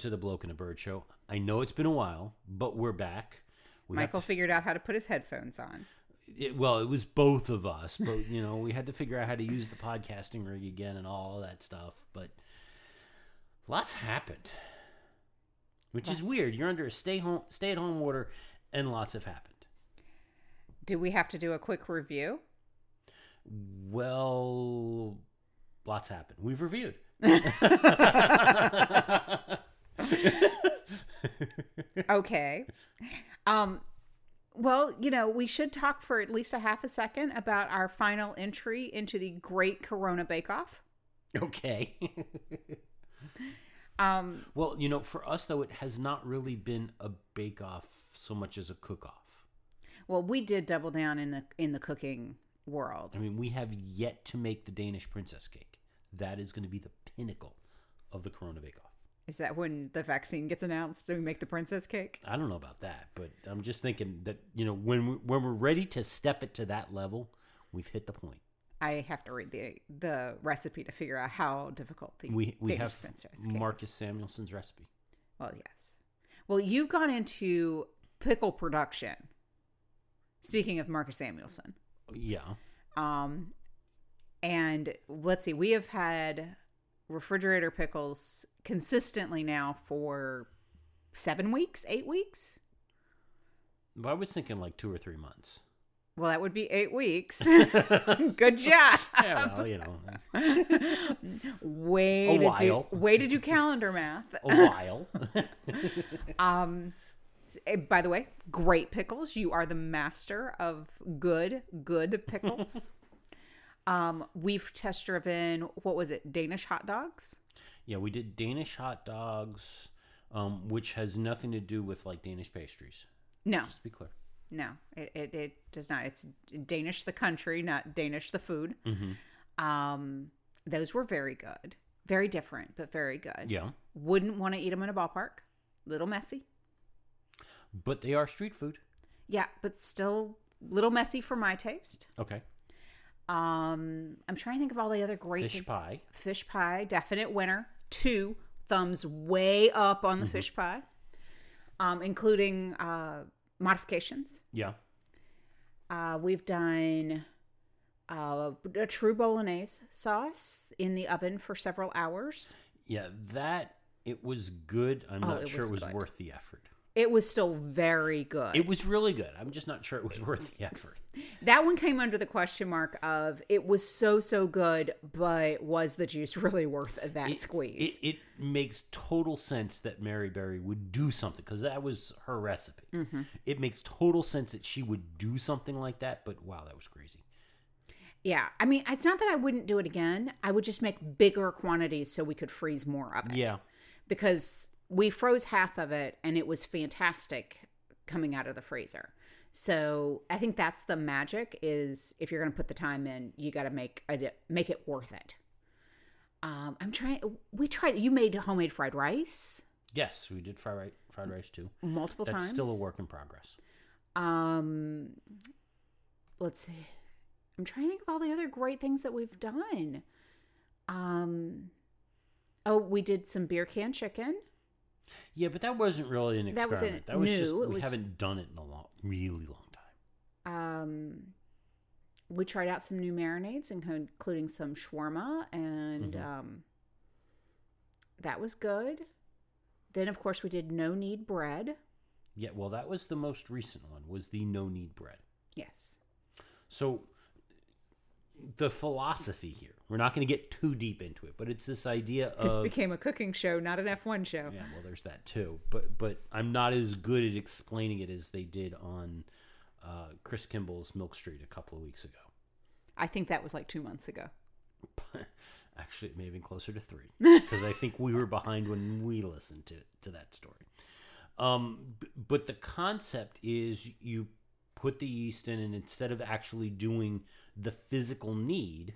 to the Bloke and a Bird Show. I know it's been a while, but we're back. We Michael to- figured out how to put his headphones on. it- well, it was both of us, but you know, we had to figure out how to use the podcasting rig again and all that stuff. But lots happened, which is weird. You're under a stay home, stay at home order, and lots have happened. Do we have to do a quick review? Well, lots happened. We've reviewed. Okay. Um well, you know, we should talk for at least a half a second about our final entry into the Great Corona Bake Off. okay. Um well, you know, for us though, it has not really been a bake off so much as a cook off. well, we did double down in the in the cooking world. I mean, we have yet to make the Danish princess cake. That is going to be the pinnacle of the Corona Bake Off. Is that when the vaccine gets announced and we make the princess cake? I don't know about that, but I'm just thinking that you know when we, when we're ready to step it to that level, we've hit the point. I have to read the the recipe to figure out how difficult the We we Danish have princess cake is. Marcus Samuelsson's recipe. Well, yes. Well, you've gone into pickle production. Speaking of Marcus Samuelsson, Yeah, um, and let's see, we have had refrigerator pickles consistently now for seven weeks, eight weeks. but I was thinking like two or three months. Well, that would be eight weeks. Good job. Yeah, well, you know, Way to do way to do calendar math. a while. Um, eh, by the way, great pickles. You are the master of good, good pickles. Um, we've test driven. What was it? Danish hot dogs. yeah, we did Danish hot dogs, um, which has nothing to do with like Danish pastries. No, Just to be clear. no, it, it, it does not. It's Danish the country, not Danish the food. Mm-hmm. Um, those were very good, very different, but very good. Yeah, Wouldn't want to eat them in a ballpark. Little messy. but they are street food. Yeah, but still little messy for my taste. Okay, Um, I'm trying to think of all the other great fish things. pie. Fish pie, definite winner. Two thumbs way up on the Mm-hmm. fish pie, um, including uh, modifications. Yeah, Uh, we've done uh, a true bolognese sauce in the oven for several hours. yeah. That it was good. I'm Oh, not it sure was it was good. worth the effort. It was still very good. It was really good. I'm just not sure it was worth the effort. that one came under the question mark of it was so so good, but was the juice really worth that It- squeeze? It, it makes total sense that Mary Berry would do something because that was her recipe. Mm-hmm. It makes total sense that she would do something like that. But wow, that was crazy. Yeah, I mean, it's not that I wouldn't do it again. I would just make bigger quantities so we could freeze more of it. Yeah, Because we froze half of it and it was fantastic coming out of the freezer. So I think that's the magic is if you're going to put the time in, you got to make a, make it worth it. Um, I'm trying. We tried. You made homemade fried rice yes, we did fried rice, fried rice too. multiple That's times. still a work in progress. Um, let's see. I'm trying to think of all the other great things that we've done. Um, oh, we did some beer can chicken. Yeah, but that wasn't really an That wasn't experiment. That was just new. It we was- haven't done it in a long, really long time. Um, we tried out some new marinades, including some shawarma, and Mhm. um, that was good. Then, of course, we did no knead bread. Yeah, well, that was the most recent one. Was the no knead bread. Yes. So the philosophy here, we're not going to get too deep into it, but it's this idea of This became a cooking show, not an F1 show. yeah, well, there's that too. But but I'm not as good at explaining it as they did on uh, Chris Kimball's Milk Street a couple of weeks ago. I think that was like two months ago. Actually, it may have been closer to three because I think we were behind when we listened to to that story. Um, but the concept is you put the yeast in, and instead of actually doing the physical knead,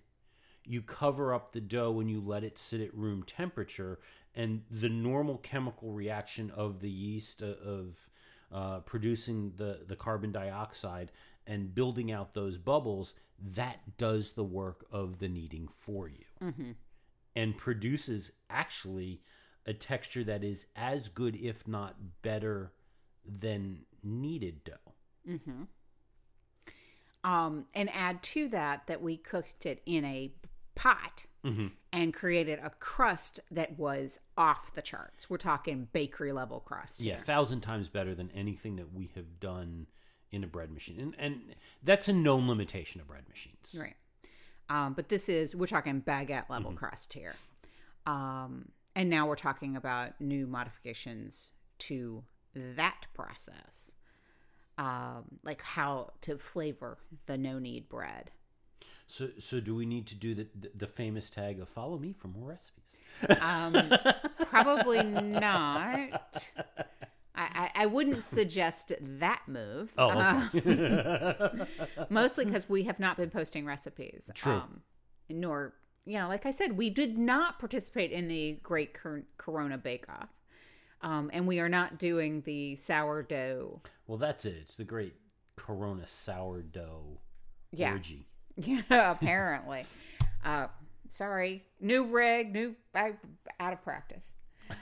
you cover up the dough and you let it sit at room temperature, and the normal chemical reaction of the yeast uh, of uh, producing the the carbon dioxide and building out those bubbles that does the work of the kneading for you mm-hmm. and produces actually a texture that is as good, if not better, than kneaded dough. mm-hmm. um, and add to that that we cooked it in a pot Mm-hmm. and created a crust that was off the charts. We're talking bakery level crust. Yeah, here. thousand times better than anything that we have done in a bread machine, and and that's a known limitation of bread machines. Right. Um, but this is we're talking baguette level Mm-hmm. crust here. Um, and now we're talking about new modifications to that process. Um, like how to flavor the no knead bread. So so do we need to do the the, famous tag of "Follow me for more recipes"? Um, probably not. I, I, I wouldn't suggest that move. Oh, Uh, okay. mostly because we have not been posting recipes. True. Um, nor, you know, like I said, we did not participate in the Great Corona Bake Off. Um, and we are not doing the sourdough. well, that's it. It's the great Corona sourdough Yeah. orgy. Yeah, apparently. uh, sorry. New rig, new, I, out of practice.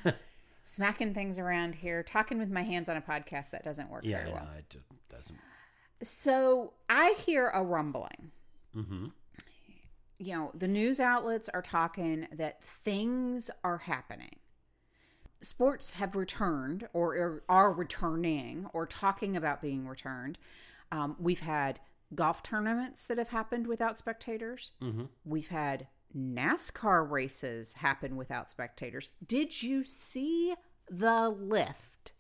Smacking things around here, talking with my hands on a podcast that doesn't work Yeah, very well. it d- doesn't. So I hear a rumbling. Mm-hmm. you know, the news outlets are talking that things are happening. Sports have returned or are- are returning or talking about being returned. Um, we've had golf tournaments that have happened without spectators. Mhm. We've had NASCAR races happen without spectators. Did you see the lift?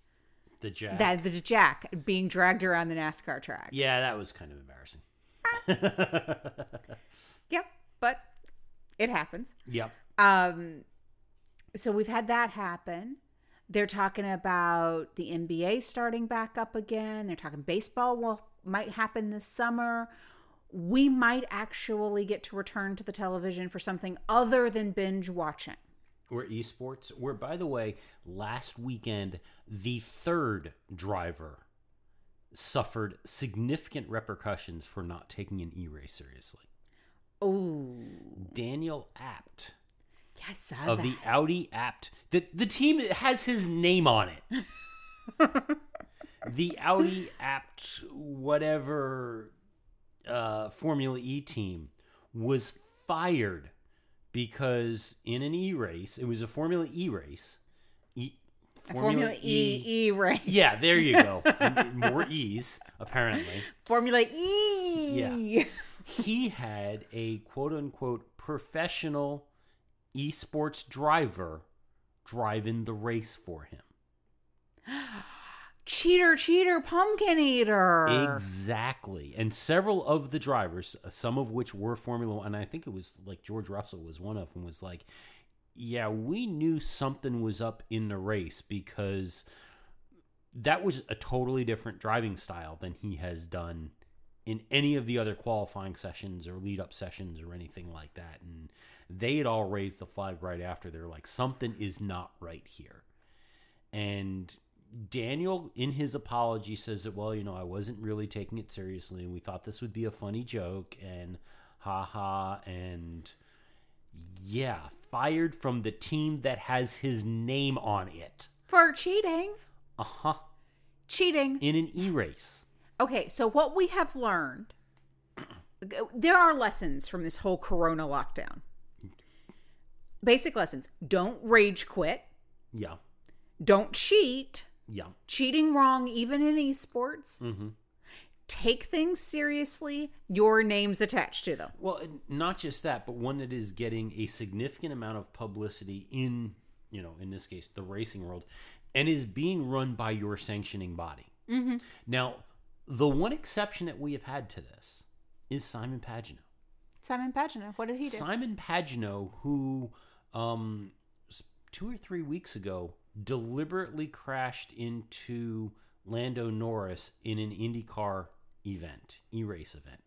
The jack. That the jack being dragged around the NASCAR track. yeah, that was kind of embarrassing. Yep, but it happens. Yep. Um, so we've had that happen. They're talking about the NBA starting back up again. They're talking baseball will might happen this summer. We might actually get to return to the television for something other than binge watching. Or esports. Where, by the way, last weekend the third driver suffered significant repercussions for not taking an e-race seriously. Oh, Daniel Abt yes, of the Audi Abt. The the team has his name on it. the Audi Abt whatever uh, Formula E team was fired because in an E race, it was a Formula E race. E, Formula, E E race. Yeah, there you go. More E's apparently. Formula E. Yeah. he had a quote unquote professional esports driver driving the race for him. Cheater, cheater, pumpkin eater. Exactly. And several of the drivers, some of which were Formula One, and I think it was like George Russell was one of them, was like, yeah, we knew something was up in the race because that was a totally different driving style than he has done in any of the other qualifying sessions or lead up sessions or anything like that. And they had all raised the flag right after. They're like, something is not right here. And Daniel, in his apology, says that, well, you know, I wasn't really taking it seriously, and we thought this would be a funny joke, and ha ha, and yeah, fired from the team that has his name on it. For cheating. Uh huh. Cheating. In an e race. Okay, so what we have learned, there are lessons from this whole corona lockdown. Basic lessons don't rage quit, Yeah. don't cheat, Yeah. cheating wrong, even in esports. Mm-hmm. Take things seriously, your name's attached to them. Well, not just that, but one that is getting a significant amount of publicity in, you know, in this case, the racing world, and is being run by your sanctioning body. Mm-hmm. Now, the one exception that we have had to this is Simon Pagenaud. Simon Pagenaud, what did he do? Simon Pagenaud, who um, two or three weeks ago deliberately crashed into Lando Norris in an IndyCar event, e-race event,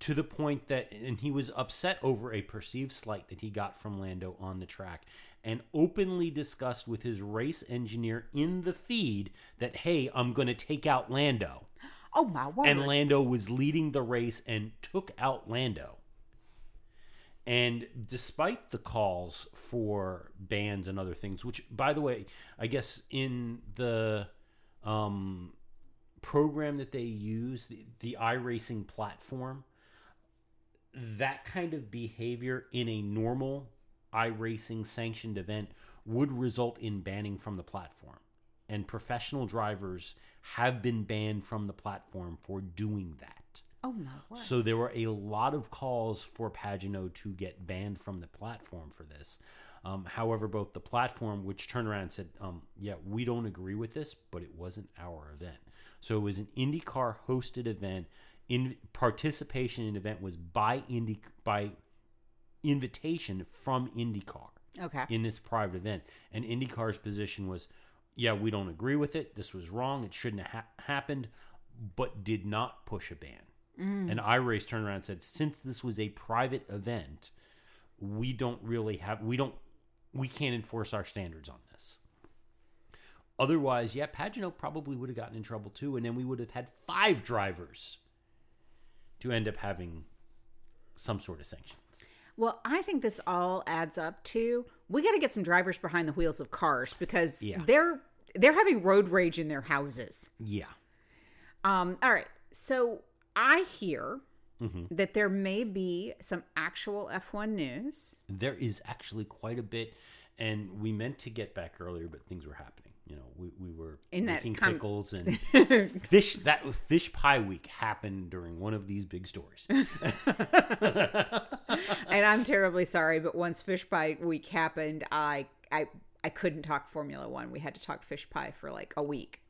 to the point that, and he was upset over a perceived slight that he got from Lando on the track, and openly discussed with his race engineer in the feed that, hey, I'm going to take out Lando. oh my word. And Lando was leading the race and took out Lando. And despite the calls for bans and other things, which, by the way, I guess in the um, program that they use, the, the iRacing platform, that kind of behavior in a normal iRacing sanctioned event would result in banning from the platform. And professional drivers have been banned from the platform for doing that. Oh my word. So there were a lot of calls for Pagenaud to get banned from the platform for this. Um, however, both the platform, which turned around and said, um, "Yeah, we don't agree with this, but it wasn't our event." So it was an IndyCar hosted event. In participation in event was by Indy by invitation from IndyCar okay. in this private event. And IndyCar's position was, yeah, we don't agree with it. This was wrong. It shouldn't have ha- happened, but did not push a ban. And iRace turned around and said, since this was a private event, we don't really have, we don't, we can't enforce our standards on this. Otherwise, yeah, Pagenaud probably would have gotten in trouble too, and then we would have had five drivers to end up having some sort of sanctions. Well, I think this all adds up to we got to get some drivers behind the wheels of cars because Yeah. they're they're having road rage in their houses. Yeah. Um, all right. So I hear Mm-hmm. that there may be some actual F1 news. There is actually quite a bit, and we meant to get back earlier, but things were happening. You know, we, we were In making com- pickles and fish. That fish pie week happened during one of these big stories. and I'm terribly sorry, but once Fish Pie Week happened, I I I couldn't talk Formula One. We had to talk fish pie for like a week.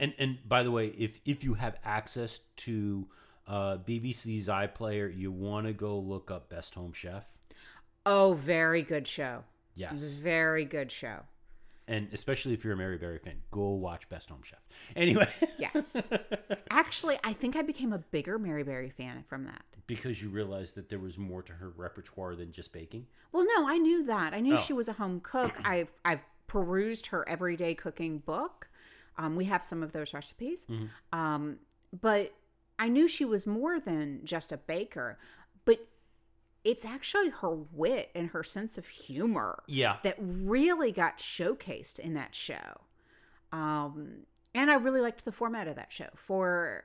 And and by the way, if if you have access to uh, BBC's iPlayer, you want to go look up Best Home Chef. Oh, very good show. Yes, Very good show. and especially if you're a Mary Berry fan, go watch Best Home Chef. Anyway, Yes. Actually, I think I became a bigger Mary Berry fan from that. because you realized that there was more to her repertoire than just baking. Well, no, I knew that. I knew Oh. she was a home cook. I've I've perused her everyday cooking book. Um, we have some of those recipes. Um, but I knew she was more than just a baker. But it's actually her wit and her sense of humor Yeah, that really got showcased in that show. Um, and I really liked the format of that show. For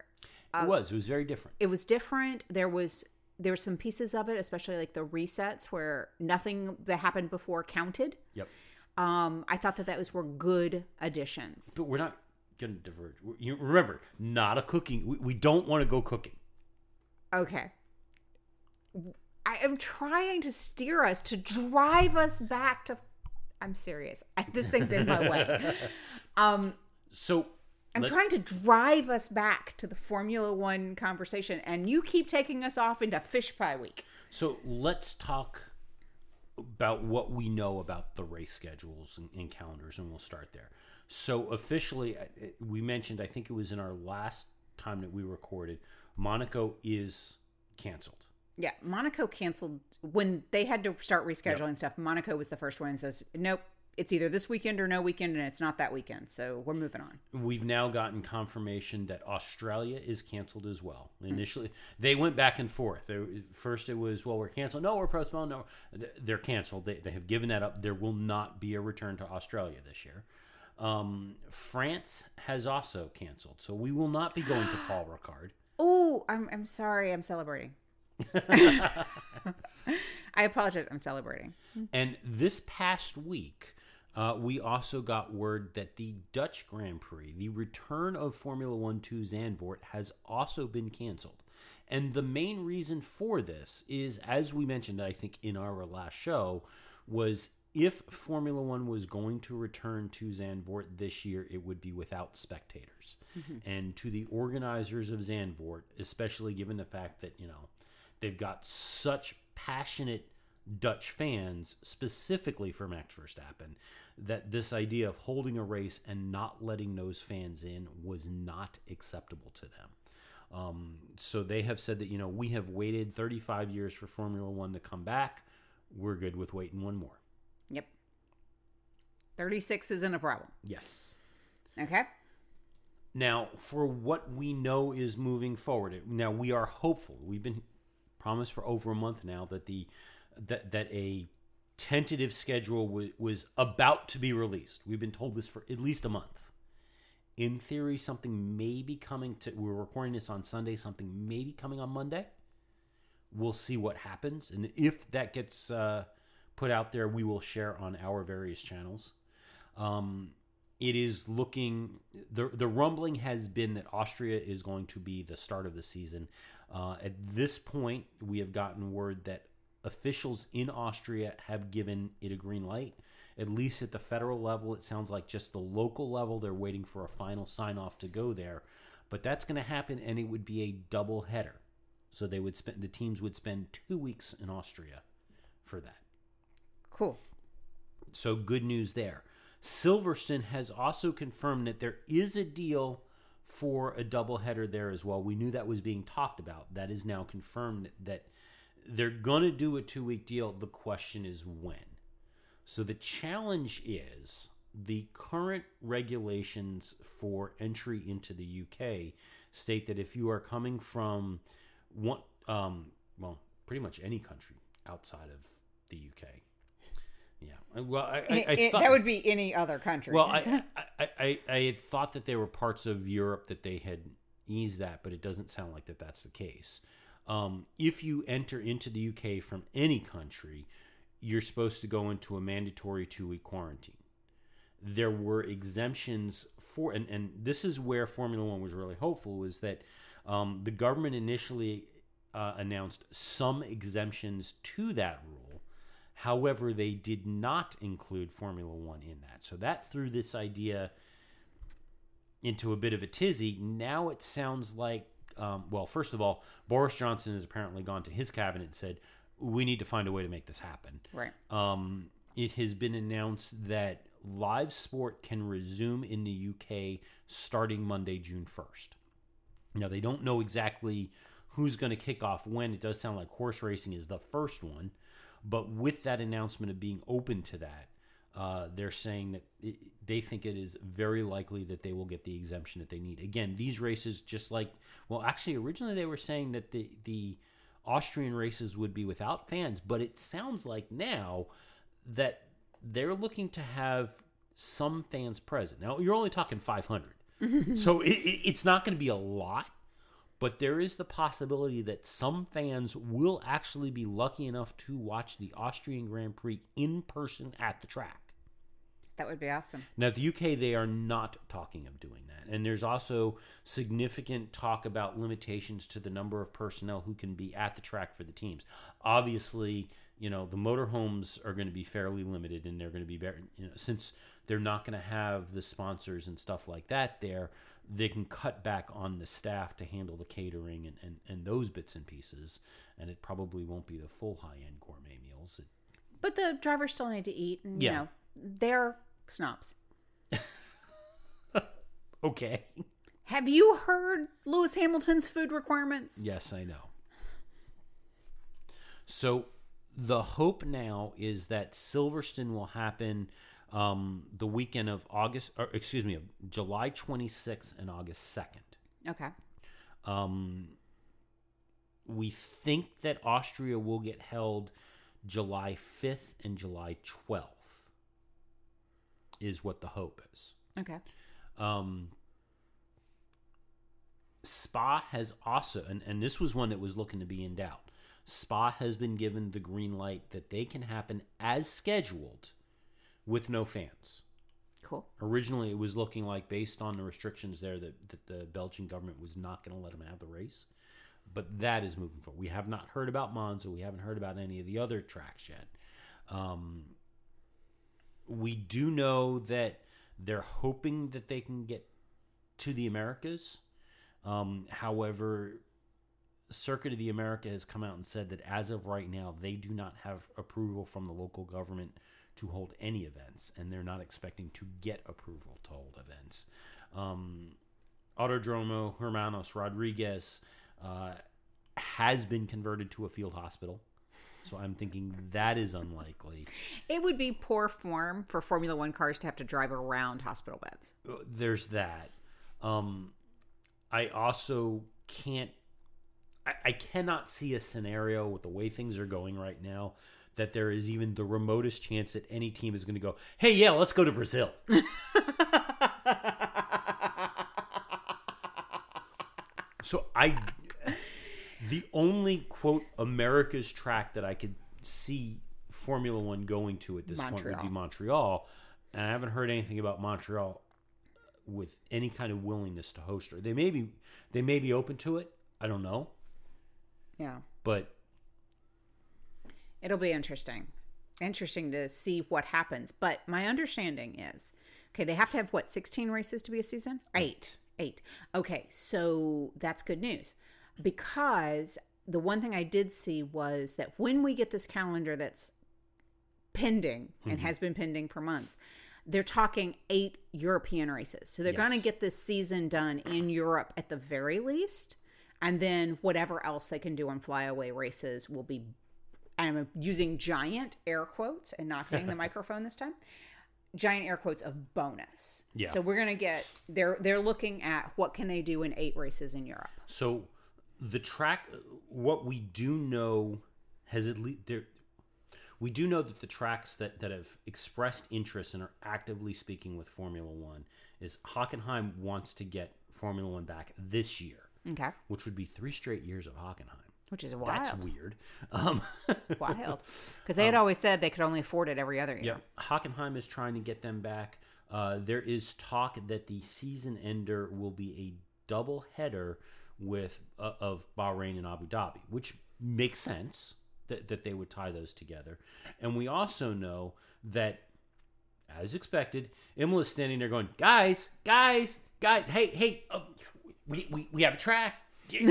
it was. It was very different. it was different. There was there were some pieces of it, especially like the resets where nothing that happened before counted. Yep. Um, I thought that those were good additions. But we're not going to diverge. You remember, not a cooking. We, we don't want to go cooking. Okay. I am trying to steer us to drive us back to. I'm serious. I, this thing's in my way. Um, So I'm let- trying to drive us back to the Formula One conversation, and you keep taking us off into Fish Pie Week. so let's talk about what we know about the race schedules and, and calendars, and we'll start there. So officially, we mentioned. I think it was in our last time that we recorded. Monaco is canceled. Yeah, Monaco canceled when they had to start rescheduling stuff. Monaco was the first one and says, "Nope, it's either this weekend or no weekend, and it's not that weekend." So we're moving on. We've now gotten confirmation that Australia is canceled as well. Initially, they went back and forth. They, first, it was, well, we're canceled. No, we're postponed. No, they're canceled. They, they have given that up. There will not be a return to Australia this year. Um, France has also canceled. So we will not be going to Paul Ricard. Oh, I'm I'm sorry. I'm celebrating. I apologize. I'm celebrating. And this past week, uh, we also got word that the Dutch Grand Prix, the return of Formula One to Zandvoort, has also been canceled. And the main reason for this is, as we mentioned, I think, in our last show, was if Formula One was going to return to Zandvoort this year, it would be without spectators. And to the organizers of Zandvoort, especially given the fact that, you know, they've got such passionate Dutch fans, specifically for Max Verstappen, that this idea of holding a race and not letting those fans in was not acceptable to them. Um, so they have said that, you know, we have waited 35 years for Formula One to come back. We're good with waiting one more. Yep. Thirty six isn't a problem. Yes. Okay. Now, for what we know is moving forward, now we are hopeful. We've been promised for over a month now that the that that a tentative schedule w- was about to be released. We've been told this for at least a month. In theory, something may be coming to. We're recording this on Sunday. Something may be coming on Monday. We'll see what happens, and if that gets uh, put out there, we will share on our various channels. Um, it is looking the the rumbling has been that Austria is going to be the start of the season. Uh, at this point, we have gotten word that officials in Austria have given it a green light. At least at the federal level, it sounds like just the local level they're waiting for a final sign off to go there. But that's going to happen, and it would be a double header. So they would spend the teams would spend two weeks in Austria for that. Cool. So good news there. Silverstone has also confirmed that there is a deal for a doubleheader there as well. We knew that was being talked about. That is now confirmed that they're going to do a two week deal. The question is when. So the challenge is the current regulations for entry into the UK state that if you are coming from one, um, well, pretty much any country outside of the UK, yeah. Well, I, I, I It- thought, that would be any other country. well, I, I, I, I had thought that there were parts of Europe that they had eased that, but it doesn't sound like that that's the case. Um, if you enter into the UK from any country, you're supposed to go into a mandatory two week quarantine. There were exemptions for, and, and this is where Formula One was really hopeful, was that um, the government initially uh, announced some exemptions to that rule. However, they did not include Formula One in that. So that threw this idea into a bit of a tizzy. Now it sounds like, um, well, first of all, Boris Johnson has apparently gone to his cabinet and said, we need to find a way to make this happen. right. Um, it has been announced that live sport can resume in the UK starting Monday, June 1st. Now, they don't know exactly who's going to kick off when. It does sound like horse racing is the first one. But with that announcement of being open to that, uh, they're saying that it, they think it is very likely that they will get the exemption that they need. Again, these races, just like, well, actually, originally they were saying that the, the Austrian races would be without fans, but it sounds like now that they're looking to have some fans present. Now, you're only talking 500. so it, it, it's not going to be a lot, but there is the possibility that some fans will actually be lucky enough to watch the Austrian Grand Prix in person at the track. That would be awesome. Now, the UK, they are not talking of doing that. And there's also significant talk about limitations to the number of personnel who can be at the track for the teams. Obviously, you know, the motorhomes are going to be fairly limited and they're going to be very, you know, since they're not going to have the sponsors and stuff like that there, they can cut back on the staff to handle the catering and, and, and those bits and pieces. And it probably won't be the full high end gourmet meals. It, But the drivers still need to eat, and you know they're snobs. okay. Have you heard Lewis Hamilton's food requirements? Yes, I know. So the hope now is that Silverstone will happen um, the weekend of August, or excuse me, of July 26th and August 2nd. Okay. Um, we think that Austria will get held July 5th and July 12th, is what the hope is. Okay. Um, Spa has also, and, and this was one that was looking to be in doubt. Spa has been given the green light that they can happen as scheduled with no fans. Cool. Originally, it was looking like, based on the restrictions there, that, that the Belgian government was not going to let them have the race. But that is moving forward. We have not heard about Monza. We haven't heard about any of the other tracks yet. Um, we do know that they're hoping that they can get to the Americas. Um, however, Circuit of the America has come out and said that as of right now, they do not have approval from the local government to hold any events, and they're not expecting to get approval to hold events. Um, Autodromo Hermanos Rodriguez uh, has been converted to a field hospital. So I'm thinking that is unlikely. It would be poor form for Formula One cars to have to drive around hospital beds. Uh, There's that. Um, I also can't. I, I cannot see a scenario with the way things are going right now that there is even the remotest chance that any team is going to go, "Hey, yeah, let's go to Brazil." so I the only quote America's track that I could see Formula 1 going to at this point would be Montreal. Montreal, and I haven't heard anything about Montreal with any kind of willingness to host her. They may be they may be open to it. I don't know, Yeah. but It'll be interesting. Interesting to see what happens. But my understanding is okay, they have to have what, 16 races to be a season? Eight. Eight. Okay, so that's good news because the one thing I did see was that when we get this calendar that's pending and mm-hmm. has been pending for months, they're talking eight European races. So they're going to get this season done in Europe at the very least. And then whatever else they can do on flyaway races will be I'm using giant air quotes and not hitting the microphone this time. Giant air quotes of bonus. Yeah. So we're gonna get they're they're looking at what can they do in eight races in Europe. So the track, what we do know has at least there. We do know that the tracks that, that have expressed interest and are actively speaking with Formula One is Hockenheim wants to get Formula One back this year, Okay. which would be three straight years of Hockenheim. Which is wild. That's weird. Um, wild. Because they had always said they could only afford it every other year. Yeah, Hockenheim is trying to get them back. Uh, there is talk that the season ender will be a double header with uh, of Bahrain and Abu Dhabi, which makes sense that, that they would tie those together. And we also know that, as expected, Imola is standing there going, "Guys, guys, guys, hey, hey, uh, we, we we have a track,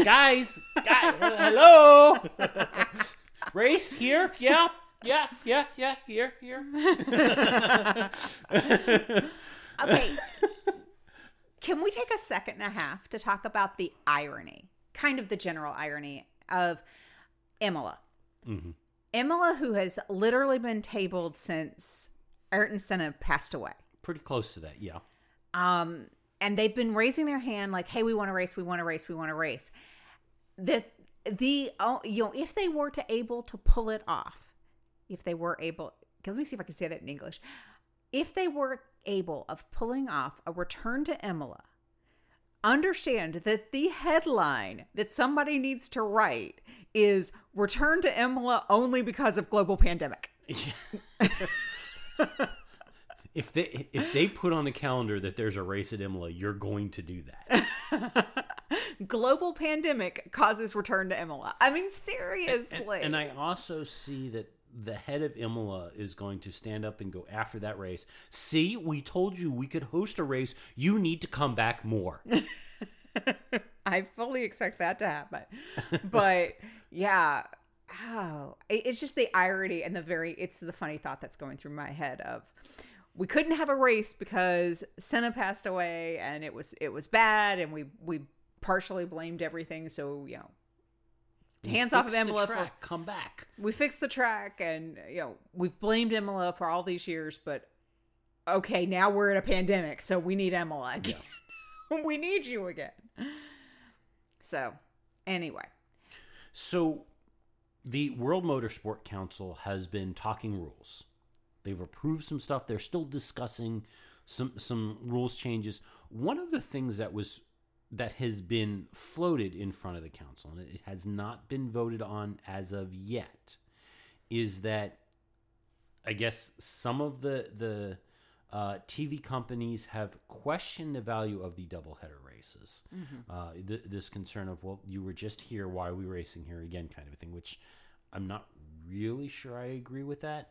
guys, guys, hello." Race here? Yeah. Yeah, yeah, yeah, here, here. Okay. Can we take a second and a half to talk about the irony, kind of the general irony of Imola? Mm-hmm. Imola, who has literally been tabled since Ayrton Senna passed away. Pretty close to that, yeah. Um, and they've been raising their hand like, "Hey, we want to race. We want to race. We want to race." The the oh, you know, if they were to able to pull it off, if they were able, let me see if I can say that in English. If they were able of pulling off a return to Imola, understand that the headline that somebody needs to write is "Return to Imola only because of global pandemic." If they if they put on a calendar that there's a race at Imola, you're going to do that. global pandemic causes return to Imola. I mean, seriously. And I also see that the head of Imola is going to stand up and go after that race. See, we told you we could host a race. You need to come back more. I fully expect that to happen. But yeah, oh, it's just the irony and the very, it's the funny thought that's going through my head of we couldn't have a race because Senna passed away and it was, it was bad. And we, we partially blamed everything. So, you know, hands off of Imola for come back. we fixed the track and you know we've blamed Imola for all these years, but okay, now we're in a pandemic, so we need Imola again. we need you again. So, anyway, So, the World Motorsport Council has been talking rules. They've approved some stuff. They're still discussing some some rules changes. One of the things that was that has been floated in front of the council, and it has not been voted on as of yet, is that I guess some of the the uh, TV companies have questioned the value of the doubleheader races. Uh, th- this concern of well, you were just here, why are we racing here again, kind of a thing. Which I'm not really sure I agree with that.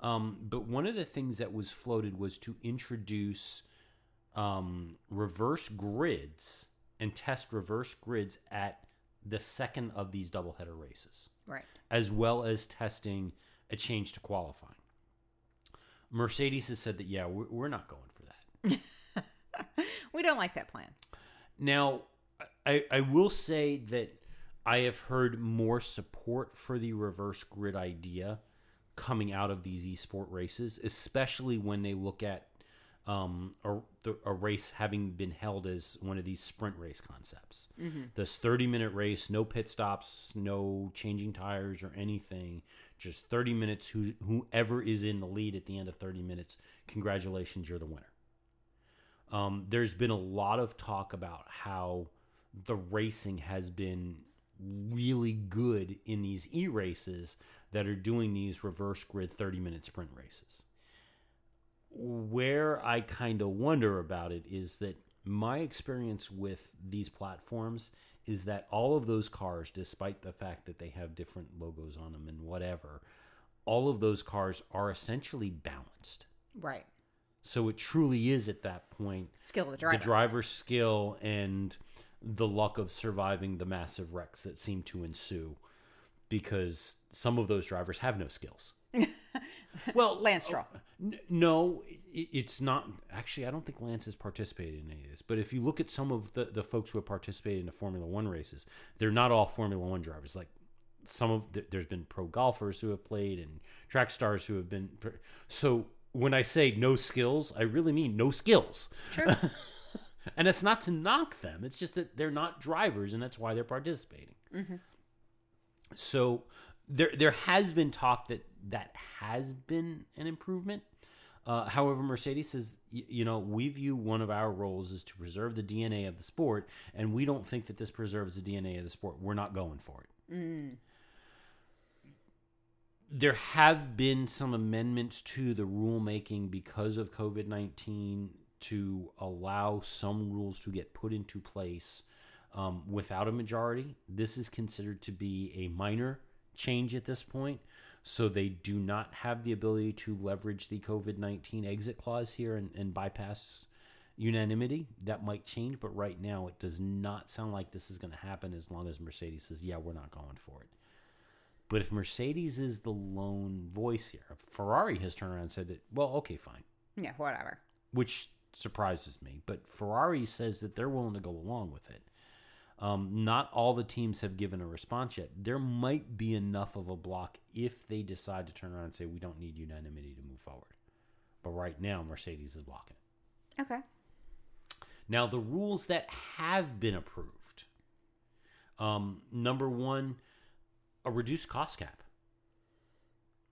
Um, but one of the things that was floated was to introduce um, reverse grids and test reverse grids at the second of these doubleheader races right. as well as testing a change to qualifying. Mercedes has said that, yeah, we're, not going for that. We don't like that plan. Now, I, I will say that I have heard more support for the reverse grid idea coming out of these esport races, especially when they look at um, a, a race having been held as one of these sprint race concepts. This 30 minute race, no pit stops, no changing tires or anything, Just 30 minutes. Who, whoever is in the lead at the end of 30 minutes, congratulations, you're the winner. Um, there's been a lot of talk about how the racing has been really good in these e races that are doing these reverse grid 30 minute sprint races. Where I kind of wonder about it is that my experience with these platforms is that all of those cars, despite the fact that they have different logos on them and whatever, all of those cars are essentially balanced. Right. So it truly is at that point Skill of the driver. the driver's skill and the luck of surviving the massive wrecks that seem to ensue because some of those drivers have no skills. well, Lance Stroll. Oh, n- no, i- it's not. Actually, I don't think Lance has participated in any of this. But if you look at some of the, the folks who have participated in the Formula One races, they're not all Formula One drivers. Like some of th- there's been pro golfers who have played and track stars who have been. So when I say no skills, I really mean no skills. True. And it's not to knock them. It's just that they're not drivers, and that's why they're participating. Mm-hmm. So there there has been talk that that has been an improvement. Uh, however, Mercedes says, you know, we view one of our roles is to preserve the DNA of the sport, and we don't think that this preserves the DNA of the sport. We're not going for it. There have been some amendments to the rulemaking because of COVID 19 to allow some rules to get put into place um, without a majority. This is considered to be a minor change at this point. So they do not have the ability to leverage the COVID 19 exit clause here and, and bypass unanimity. That might change, but right now it does not sound like this is going to happen as long as Mercedes says, yeah, we're not going for it. But if Mercedes is the lone voice here, Ferrari has turned around and said that, well, okay, fine yeah, whatever. which surprises me. But Ferrari says that they're willing to go along with it. Um, not all the teams have given a response yet. There might be enough of a block if they decide to turn around and say we don't need unanimity to move forward. But right now, Mercedes is blocking it. Okay. Now, the rules that have been approved um, number one, a reduced cost cap.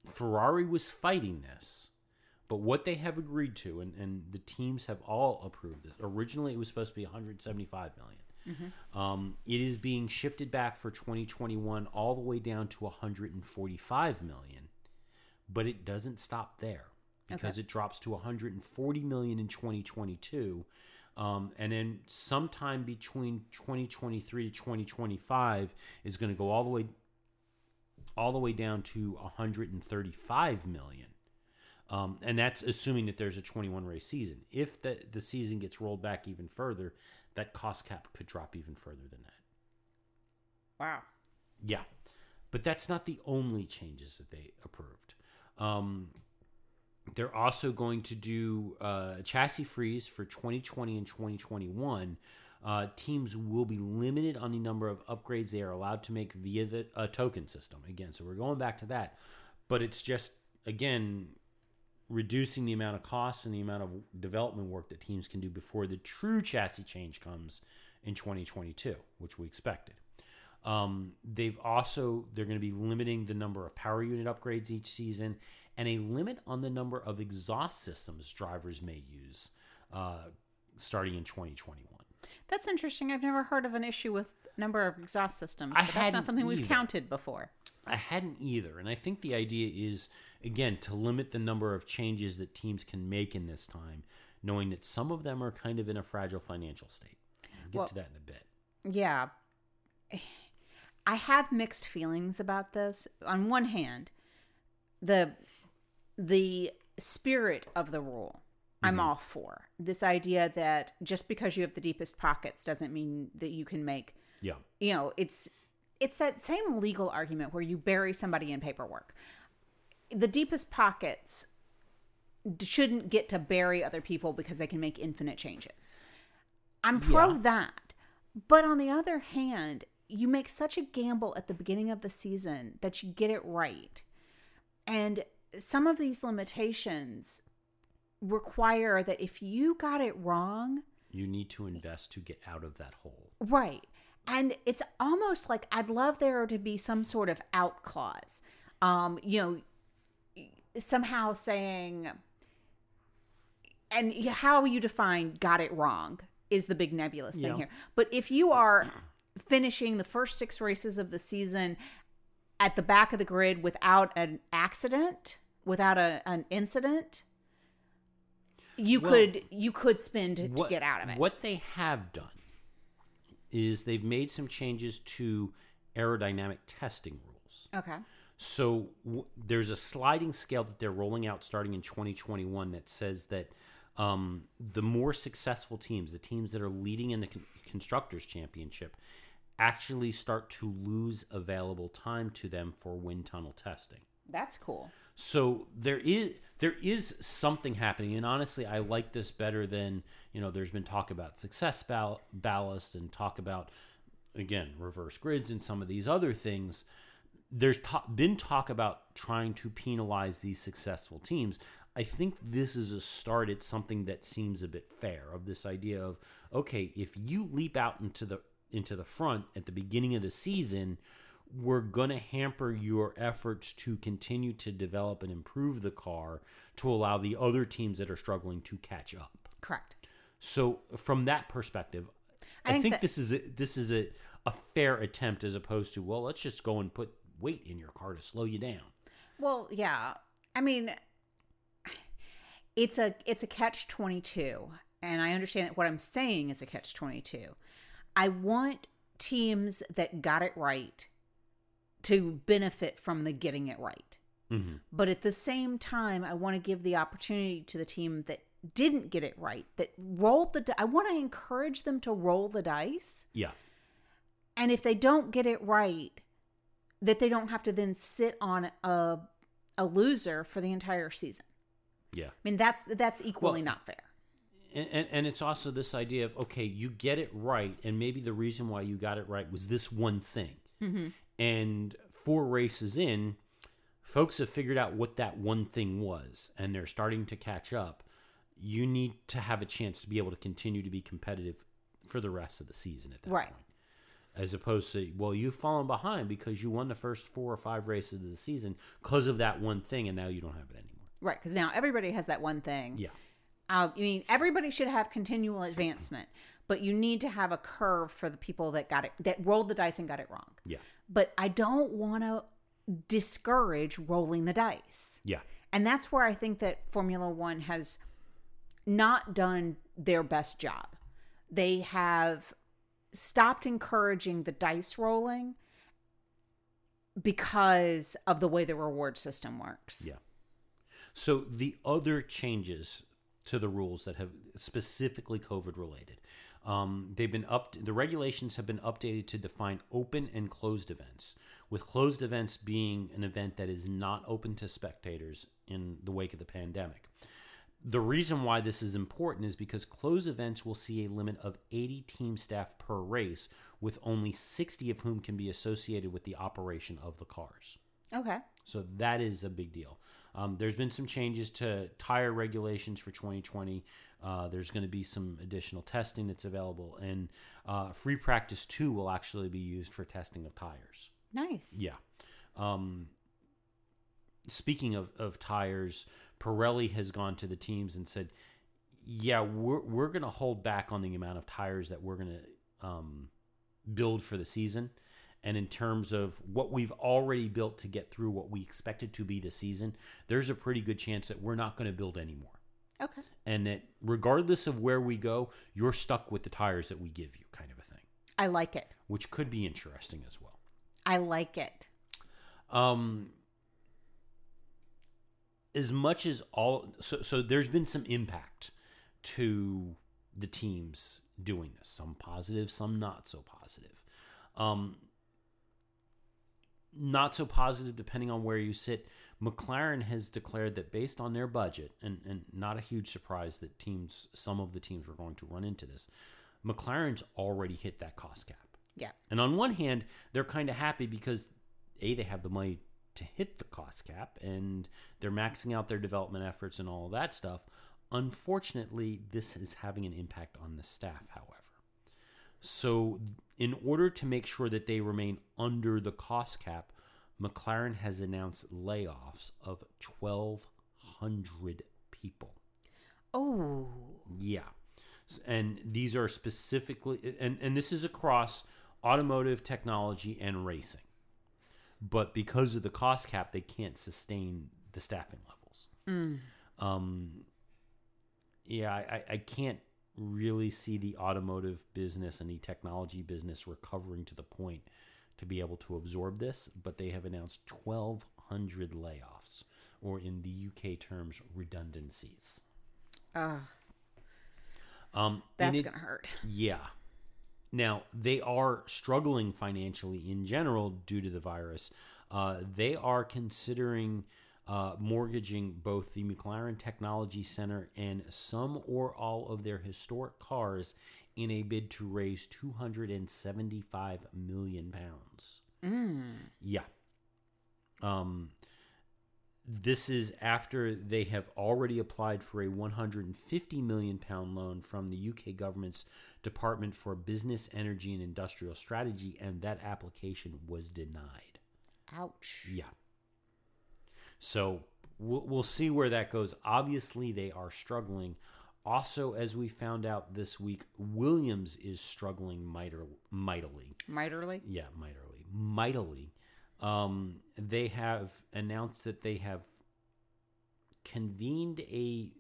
Ferrari was fighting this, but what they have agreed to, and, and the teams have all approved this. Originally, it was supposed to be 175 million. Um, it is being shifted back for 2021 all the way down to 145 million, but it doesn't stop there because it drops to 140 million in 2022 um, and then sometime between 2023 to 2025 is going to go all the way all the way down to 135 million um, and that's assuming that there's a 21 race season if the, the season gets rolled back even further that cost cap could drop even further than that Wow. yeah, but that's not the only changes that they approved. Um, they're also going to do uh, a chassis freeze for 2020 and 2021. Uh, teams will be limited on the number of upgrades they are allowed to make via the a token system. Again, so we're going back to that, but it's just again reducing the amount of cost and the amount of development work that teams can do before the true chassis change comes in 2022, which we expected. Um, they've also they're going to be limiting the number of power unit upgrades each season, and a limit on the number of exhaust systems drivers may use, uh, starting in 2021. That's interesting. I've never heard of an issue with number of exhaust systems, I but that's not something we've either. counted before. I hadn't either, and I think the idea is again to limit the number of changes that teams can make in this time, knowing that some of them are kind of in a fragile financial state. We'll get Well- to that in a bit. Yeah. I have mixed feelings about this. On one hand, the the spirit of the rule I'm mm-hmm. all for. This idea that just because you have the deepest pockets doesn't mean that you can make Yeah, you know, it's it's that same legal argument where you bury somebody in paperwork. The deepest pockets shouldn't get to bury other people because they can make infinite changes. I'm pro Yeah. that. But on the other hand, you make such a gamble at the beginning of the season that you get it right. And some of these limitations require that if you got it wrong, you need to invest to get out of that hole. Right. And it's almost like I'd love there to be some sort of out clause. Um, you know, somehow saying, and how you define got it wrong is the big nebulous thing Yeah. here. But if you are finishing the first six races of the season at the back of the grid without an accident, without a, an incident, you Well, could you could spin to, to what, get out of it. What they have done is they've made some changes to aerodynamic testing rules. Okay. So w- there's a sliding scale that they're rolling out starting in 2021 that says that um, the more successful teams, the teams that are leading in the con- constructors championship, actually start to lose available time to them for wind tunnel testing. That's cool. So there is there is something happening, and honestly, I like this better than you know. There's been talk about success ball- ballast and talk about again reverse grids and some of these other things. There's ta- been talk about trying to penalize these successful teams. I think this is a start at something that seems a bit fair. Of this idea of okay, if you leap out into the into the front at the beginning of the season, we're going to hamper your efforts to continue to develop and improve the car to allow the other teams that are struggling to catch up. Correct. So from that perspective, I, I think, think that- this is a, this is a, a fair attempt as opposed to well, let's just go and put weight in your car to slow you down. Well, yeah. I mean, it's a it's a catch twenty two, and I understand that what I'm saying is a catch twenty two. I want teams that got it right to benefit from the getting it right, Mm-hmm. but at the same time, I want to give the opportunity to the team that didn't get it right, that rolled the. di- I want to encourage them to roll the dice, Yeah, and if they don't get it right, that they don't have to then sit on a a loser for the entire season. yeah. I mean, that's that's equally Well, not fair. And, and, and it's also this idea of okay, you get it right, and maybe the reason why you got it right was this one thing. And four races in, folks have figured out what that one thing was, and they're starting to catch up. You need to have a chance to be able to continue to be competitive for the rest of the season at that Right. point. As opposed to, well, you've fallen behind because you won the first four or five races of the season because of that one thing, and now you don't have it anymore. Right, because now everybody has that one thing. Yeah. Uh, I mean, everybody should have continual advancement, but you need to have a curve for the people that got it, that rolled the dice and got it wrong. Yeah. But I don't want to discourage rolling the dice. Yeah. And that's where I think that Formula One has not done their best job. They have stopped encouraging the dice rolling because of the way the reward system works. Yeah. So the other changes to the rules that have specifically COVID related, um, they've been up. The regulations have been updated to define open and closed events. With closed events being an event that is not open to spectators in the wake of the pandemic. The reason why this is important is because closed events will see a limit of 80 team staff per race, with only 60 of whom can be associated with the operation of the cars. Okay. So that is a big deal. Um, there's been some changes to tire regulations for 2020. Uh, there's going to be some additional testing that's available, and uh, free practice two will actually be used for testing of tires. Nice. Yeah. Um, speaking of, of tires, Pirelli has gone to the teams and said, "Yeah, we're we're going to hold back on the amount of tires that we're going to um, build for the season." And in terms of what we've already built to get through what we expected to be the season, there's a pretty good chance that we're not going to build anymore. Okay. And that regardless of where we go, you're stuck with the tires that we give you, kind of a thing, I like it. which could be interesting as well. I like it. Um, as much as all, so so there's been some impact to the teams doing this. Some positive, some not so positive. Um, not so positive depending on where you sit. McLaren has declared that based on their budget, and, and not a huge surprise that teams, some of the teams were going to run into this. McLaren's already hit that cost cap. Yeah. And on one hand, they're kind of happy because a they have the money to hit the cost cap and they're maxing out their development efforts and all that stuff. Unfortunately, this is having an impact on the staff, however. So, in order to make sure that they remain under the cost cap, McLaren has announced layoffs of 1,200 people. Oh, Yeah. And these are specifically, and, and this is across automotive, technology, and racing. But because of the cost cap, they can't sustain the staffing levels. Um, yeah, I- I can't really see the automotive business and the technology business recovering to the point to be able to absorb this, but they have announced 1,200 layoffs, or in the UK terms, redundancies. uh, Um, that's gonna hurt. yeah. Now, they are struggling financially in general due to the virus. Uh, they are considering uh, mortgaging both the McLaren Technology Center and some or all of their historic cars in a bid to raise 275 million pounds. Yeah. Um, this is after they have already applied for a 150 million pound loan from the UK government's Department for Business, Energy and Industrial Strategy, and that application was denied. Ouch. Yeah. So we'll, we'll see where that goes. Obviously, they are struggling. Also, as we found out this week, Williams is struggling miter- mightily. Miterly. Yeah, mightily. Mightily. Um, they have announced that they have convened a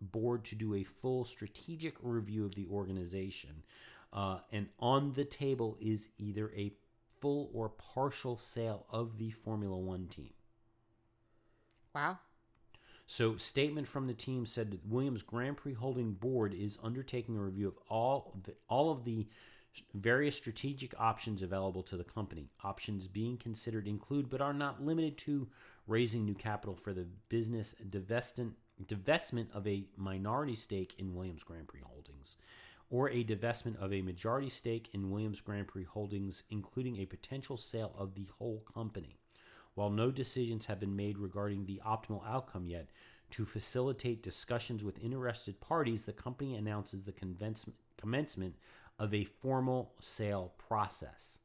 board to do a full strategic review of the organization. Uh, and on the table is either a full or partial sale of the Formula One team. Wow. So, statement from the team said that Williams Grand Prix Holding Board is undertaking a review of all of the, all of the various strategic options available to the company. Options being considered include, but are not limited to, raising new capital for the business divestment divestment of a minority stake in Williams Grand Prix Holdings, or a divestment of a majority stake in Williams Grand Prix Holdings, including a potential sale of the whole company. While no decisions have been made regarding the optimal outcome yet, to facilitate discussions with interested parties, the company announces the commencement of a formal sale process.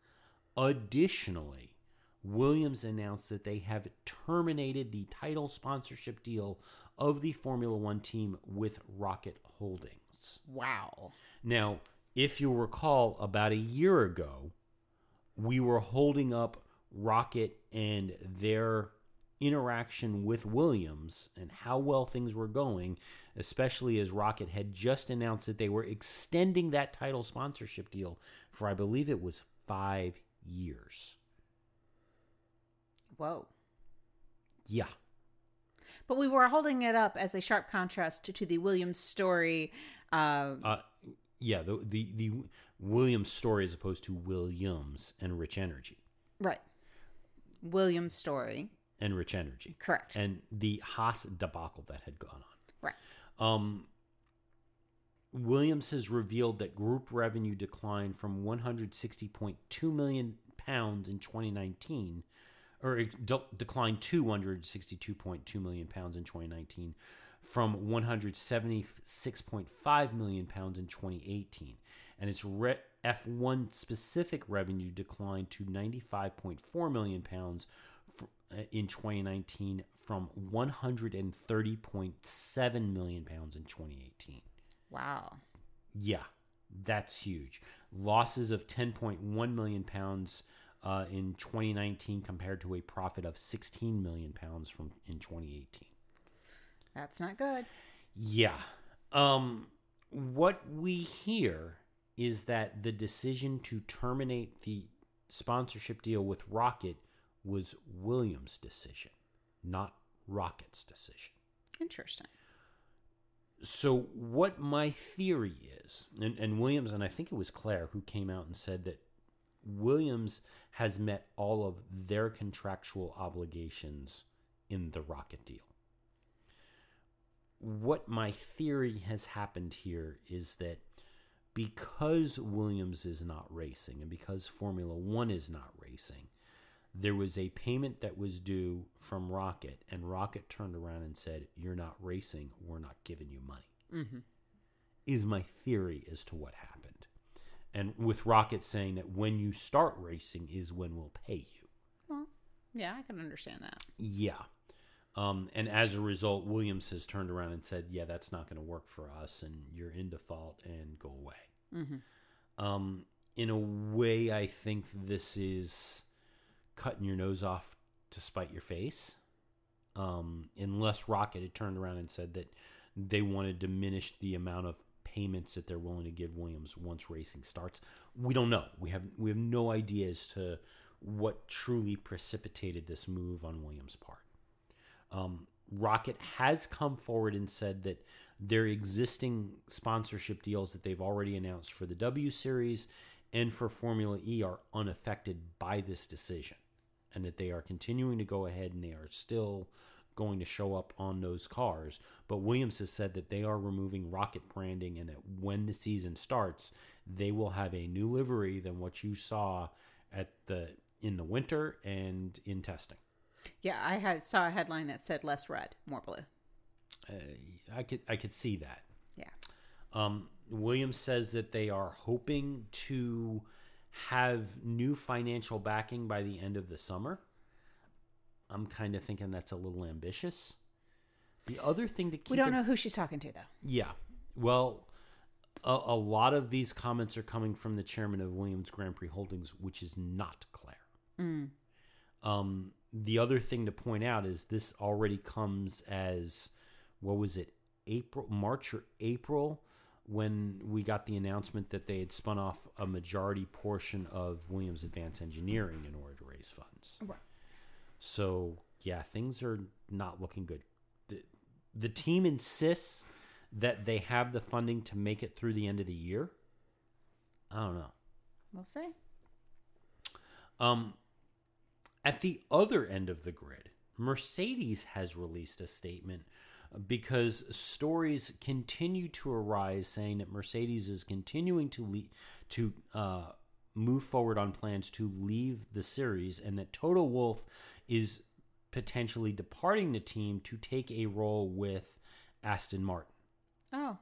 Additionally, Williams announced that they have terminated the title sponsorship deal of the Formula One team with Rokit Holdings. Wow. Now, if you'll recall, about a year ago, we were holding up Rokit and their interaction with Williams and how well things were going, especially as Rokit had just announced that they were extending that title sponsorship deal for, I believe it was five years. Whoa. Yeah. But we were holding it up as a sharp contrast to, to the Williams story. Uh, Uh, yeah, the, the, the Williams story as opposed to Williams and Rich Energy. right. Williams story. And Rich Energy. Correct. And the Haas debacle that had gone on. right. Um, Williams has revealed that group revenue declined from 160.2 million pounds in 2019, or it de- declined 262.2 million pounds in 2019, from 176.5 million pounds in 2018, and its re- F1 specific revenue declined to 95.4 million pounds uh, in 2019 from 130.7 million pounds in 2018. Wow. Yeah, that's huge. Losses of 10.1 million pounds uh, in 2019 compared to a profit of 16 million pounds from in 2018. That's not good. Yeah. Um, what we hear is that the decision to terminate the sponsorship deal with Rokit was Williams' decision, not Rokit's decision. Interesting. So, what my theory is, and, and Williams, and I think it was Claire who came out and said that Williams has met all of their contractual obligations in the Rokit deal. What my theory has happened here is that because Williams is not racing and because Formula One is not racing, there was a payment that was due from Rokit, and Rokit turned around and said, You're not racing, we're not giving you money. Mm-hmm. Is my theory as to what happened. And with Rokit saying that when you start racing is when we'll pay you. Well, Yeah, I can understand that. Yeah. Um, and as a result, Williams has turned around and said, "Yeah, that's not going to work for us, and you're in default, and go away." Mm-hmm. Um, in a way, I think this is cutting your nose off to spite your face. Um, unless Rokit had turned around and said that they want to diminish the amount of payments that they're willing to give Williams once racing starts. We don't know. We have we have no idea as to what truly precipitated this move on Williams' part. Um, Rokit has come forward and said that their existing sponsorship deals that they've already announced for the W Series and for Formula E are unaffected by this decision, and that they are continuing to go ahead and they are still going to show up on those cars. But Williams has said that they are removing Rokit branding, and that when the season starts, they will have a new livery than what you saw at the in the winter and in testing. Yeah, I had saw a headline that said less red, more blue. Uh, I could I could see that. Yeah. Um, Williams says that they are hoping to have new financial backing by the end of the summer. I'm kind of thinking that's a little ambitious. The other thing to keep We don't in- know who she's talking to though. Yeah. Well, a, a lot of these comments are coming from the chairman of Williams Grand Prix Holdings, which is not Claire. Um, the other thing to point out is this already comes as what was it, April, March or April, when we got the announcement that they had spun off a majority portion of Williams Advanced Engineering in order to raise funds. Right. So yeah, things are not looking good. The, the team insists that they have the funding to make it through the end of the year. I don't know. We'll see. Um, at the other end of the grid, Mercedes has released a statement because stories continue to arise saying that Mercedes is continuing to le- to uh, move forward on plans to leave the series, and that Toto Wolff is potentially departing the team to take a role with Aston Martin. Oh,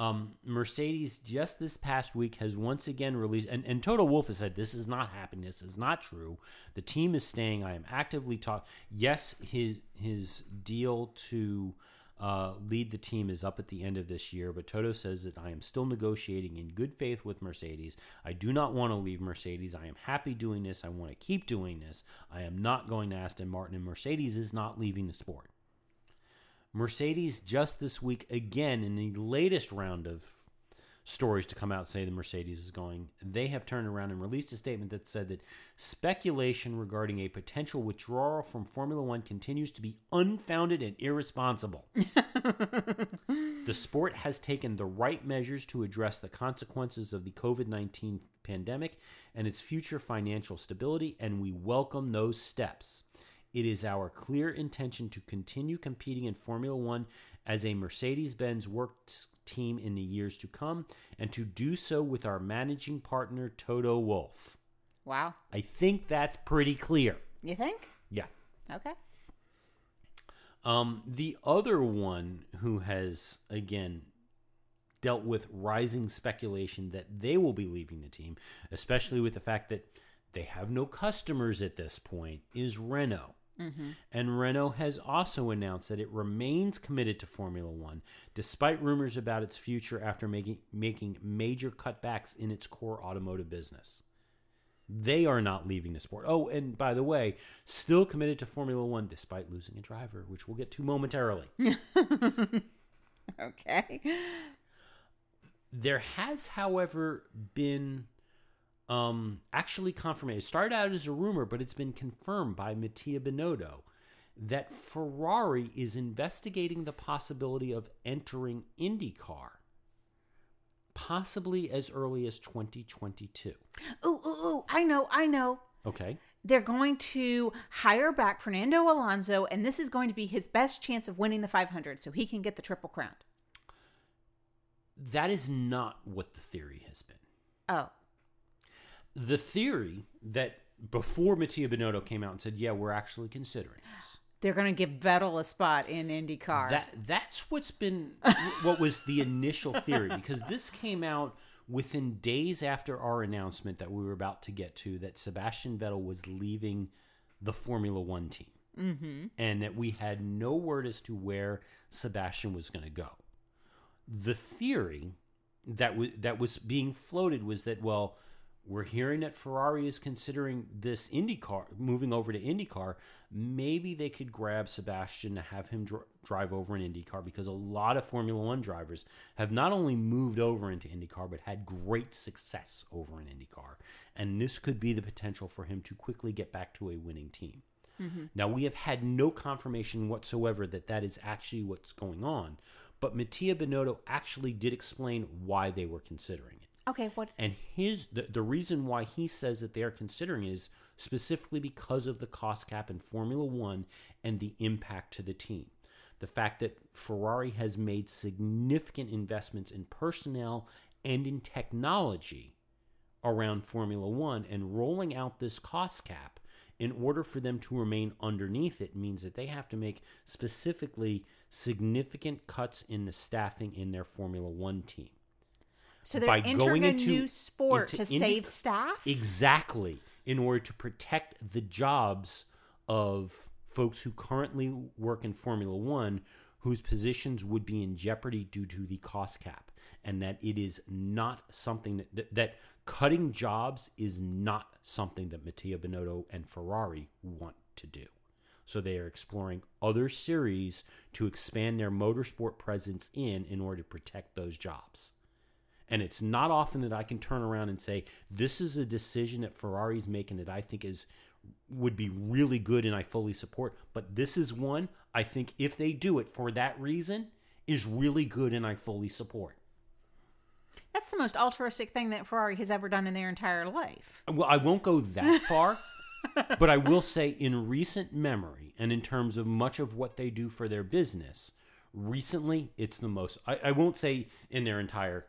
Um, Mercedes just this past week has once again released, and, and Toto Wolff has said this is not happening. This is not true. The team is staying. I am actively talk. Yes, his his deal to uh, lead the team is up at the end of this year, but Toto says that I am still negotiating in good faith with Mercedes. I do not want to leave Mercedes. I am happy doing this. I want to keep doing this. I am not going to Aston Martin, and Mercedes is not leaving the sport. Mercedes just this week again in the latest round of stories to come out say the Mercedes is going, they have turned around and released a statement that said that speculation regarding a potential withdrawal from Formula One continues to be unfounded and irresponsible. the sport has taken the right measures to address the consequences of the COVID 19 pandemic and its future financial stability, and we welcome those steps. It is our clear intention to continue competing in Formula One as a Mercedes Benz Works team in the years to come, and to do so with our managing partner, Toto Wolff. wow. I think that's pretty clear. You think? Yeah. Okay. Um, the other one who has, again, dealt with rising speculation that they will be leaving the team, especially with the fact that they have no customers at this point, is Renault. Mm-hmm. And Renault has also announced that it remains committed to Formula One, despite rumors about its future after making, making major cutbacks in its core automotive business. They are not leaving the sport. Oh, and by the way, still committed to Formula One despite losing a driver, which we'll get to momentarily. Okay. There has, however, been um, actually confirmed. It started out as a rumor, but it's been confirmed by Mattia Binotto that Ferrari is investigating the possibility of entering IndyCar, possibly as early as 2022. Ooh, ooh, ooh. I know, I know. Okay. They're going to hire back Fernando Alonso, and this is going to be his best chance of winning the 500 so he can get the triple crown. That is not what the theory has been. Oh, The theory that before Mattia Binotto came out and said, "Yeah, we're actually considering this." they're going to give Vettel a spot in IndyCar. That that's what's been what was the initial theory because this came out within days after our announcement that we were about to get to that Sebastian Vettel was leaving the Formula One team. Mm-hmm. And that we had no word as to where Sebastian was going to go. The theory that was that was being floated was that well, we're hearing that Ferrari is considering this IndyCar moving over to IndyCar. Maybe they could grab Sebastian to have him dr- drive over an IndyCar because a lot of Formula One drivers have not only moved over into IndyCar but had great success over in IndyCar, and this could be the potential for him to quickly get back to a winning team. Mm-hmm. Now we have had no confirmation whatsoever that that is actually what's going on, but Mattia Binotto actually did explain why they were considering it. Okay, what? And his the, the reason why he says that they are considering is specifically because of the cost cap in Formula One and the impact to the team. The fact that Ferrari has made significant investments in personnel and in technology around Formula One and rolling out this cost cap in order for them to remain underneath it means that they have to make specifically significant cuts in the staffing in their Formula One team. So they're by entering going a into- new sport into to Indy- save staff. Exactly. In order to protect the jobs of folks who currently work in Formula One, whose positions would be in jeopardy due to the cost cap, and that it is not something that that, that cutting jobs is not something that Mattia Binotto and Ferrari want to do. So they are exploring other series to expand their motorsport presence in in order to protect those jobs. And it's not often that I can turn around and say, this is a decision that Ferrari's making that I think is would be really good and I fully support. But this is one I think if they do it for that reason is really good and I fully support. That's the most altruistic thing that Ferrari has ever done in their entire life. Well, I won't go that far, but I will say in recent memory and in terms of much of what they do for their business, recently it's the most I, I won't say in their entire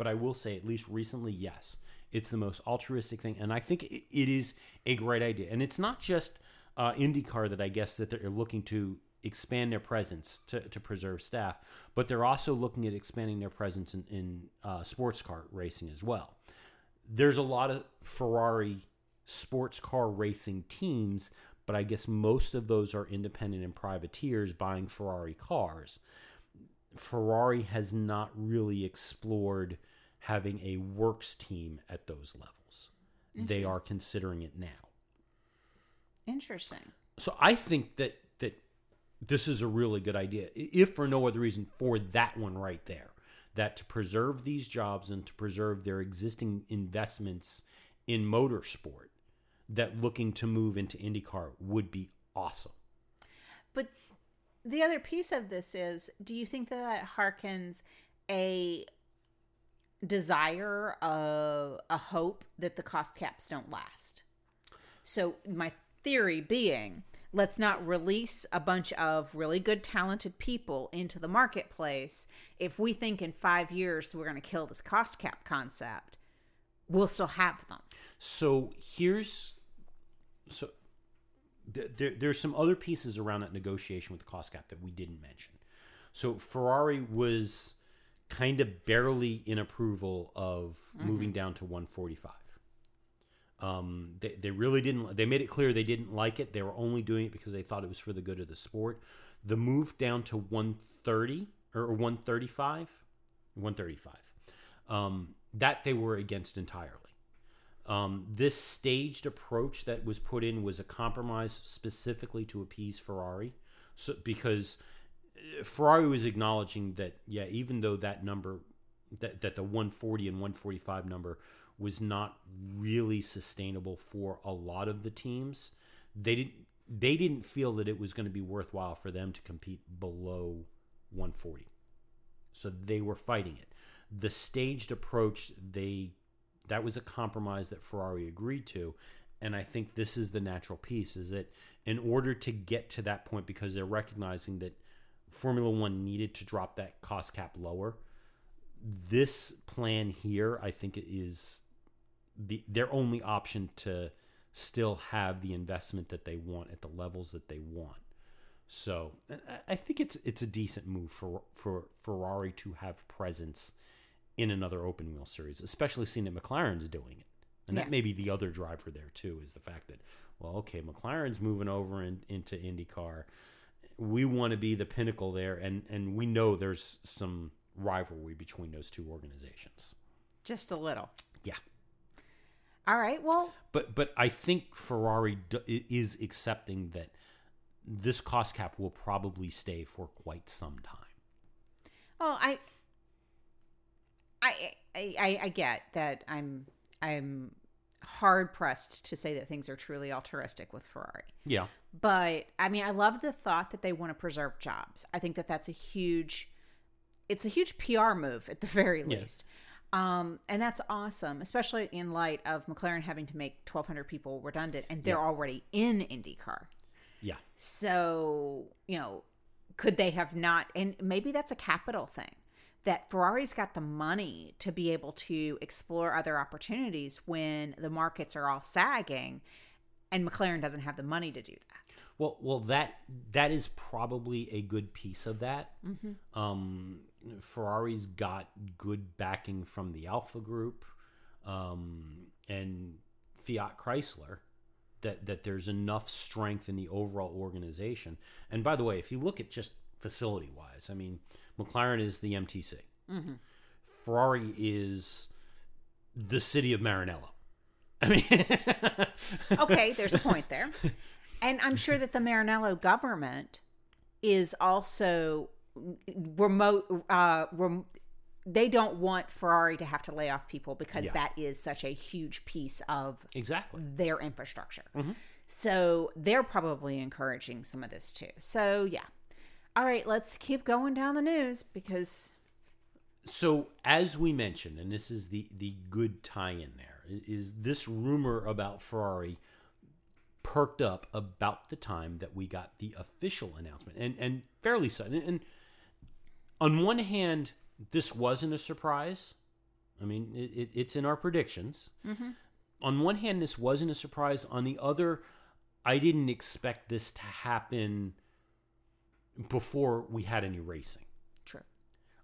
but I will say at least recently, yes. It's the most altruistic thing, and I think it, is a great idea. And it's not just uh, IndyCar that I guess that they're looking to expand their presence to, to preserve staff, but they're also looking at expanding their presence in, in uh, sports car racing as well. There's a lot of Ferrari sports car racing teams, but I guess most of those are independent and privateers buying Ferrari cars. Ferrari has not really explored having a works team at those levels. They mm-hmm. are considering it now. Interesting. So I think that that this is a really good idea, if for no other reason for that one right there. That to preserve these jobs and to preserve their existing investments in motorsport, that looking to move into IndyCar would be awesome. But the other piece of this is do you think that, that harkens a desire of a hope that the cost caps don't last? So, my theory being let's not release a bunch of really good, talented people into the marketplace if we think in five years we're going to kill this cost cap concept. We'll still have them. So here's so th- there, there's some other pieces around that negotiation with the cost cap that we didn't mention. So Ferrari was kind of barely in approval of moving down to 145. Um, they, they really didn't. They made it clear they didn't like it. They were only doing it because they thought it was for the good of the sport. The move down to 130 or 135, 135, um, that they were against entirely. Um, this staged approach that was put in was a compromise specifically to appease Ferrari, so because Ferrari was acknowledging that yeah, even though that number, that that the 140 and 145 number was not really sustainable for a lot of the teams, they didn't they didn't feel that it was going to be worthwhile for them to compete below 140. So they were fighting it. The staged approach, they that was a compromise that Ferrari agreed to, and I think this is the natural piece is that in order to get to that point because they're recognizing that Formula 1 needed to drop that cost cap lower, this plan here I think is the their only option to still have the investment that they want at the levels that they want. So I- I think it's it's a decent move for for Ferrari to have presence in another open wheel series, especially seeing that McLaren's doing it. And Yeah. that may be the other driver there too, is the fact that, well, okay, McLaren's moving over in, into IndyCar. We want to be the pinnacle there, and and we know there's some rivalry between those two organizations. Just a little. Yeah. All right. Well, But but I think Ferrari d- is accepting that this cost cap will probably stay for quite some time. I, I, I, I, I get that. I'm, I'm hard pressed to say that things are truly altruistic with Ferrari. Yeah. But I mean, I love the thought that they want to preserve jobs. I think that that's a huge, it's a huge PR move at the very least. Um, and that's awesome, especially in light of McLaren having to make 1,200 people redundant, and they're Yeah. already in IndyCar. Yeah. So, you know, could they have not? And maybe that's a capital thing that Ferrari's got the money to be able to explore other opportunities when the markets are all sagging and McLaren doesn't have the money to do that. Well, well, that that is probably a good piece of that. Um, Ferrari's got good backing from the Alpha Group um, and Fiat Chrysler. That that there's enough strength in the overall organization. And by the way, if you look at just facility wise, I mean, McLaren is the MTC. Ferrari is the city of Maranello. I mean, Okay, there's a point there. And I'm sure that the Maranello government is also remote uh rem- they don't want Ferrari to have to lay off people because Yeah. that is such a huge piece of exactly. their infrastructure. So they're probably encouraging some of this too. So yeah. All right, let's keep going down the news because So, as we mentioned, and this is the the good tie-in there, i- is this rumor about Ferrari perked up about the time that we got the official announcement, and and fairly sudden. And on one hand, this wasn't a surprise. I mean, it, it, it's in our predictions. Mm-hmm. On one hand, this wasn't a surprise. On the other, I didn't expect this to happen before we had any racing. true.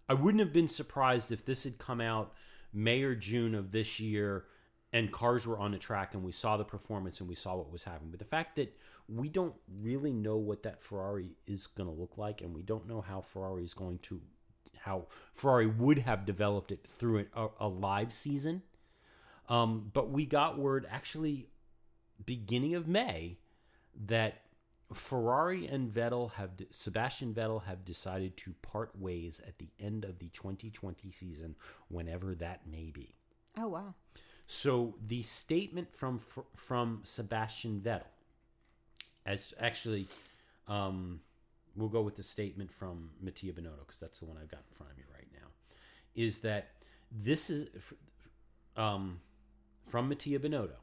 I wouldn't have been surprised if this had come out May or June of this year and cars were on the track and we saw the performance and we saw what was happening. But the fact that we don't really know what that Ferrari is going to look like and we don't know how Ferrari is going to, how Ferrari would have developed it through a, a live season. Um, but we got word actually beginning of May that Ferrari and Vettel have Sebastian Vettel have decided to part ways at the end of the 2020 season, whenever that may be. Oh wow. So the statement from from Sebastian Vettel, as actually, um, we'll go with the statement from Mattia Binotto because that's the one I've got in front of me right now, is that this is um, from Mattia Binotto.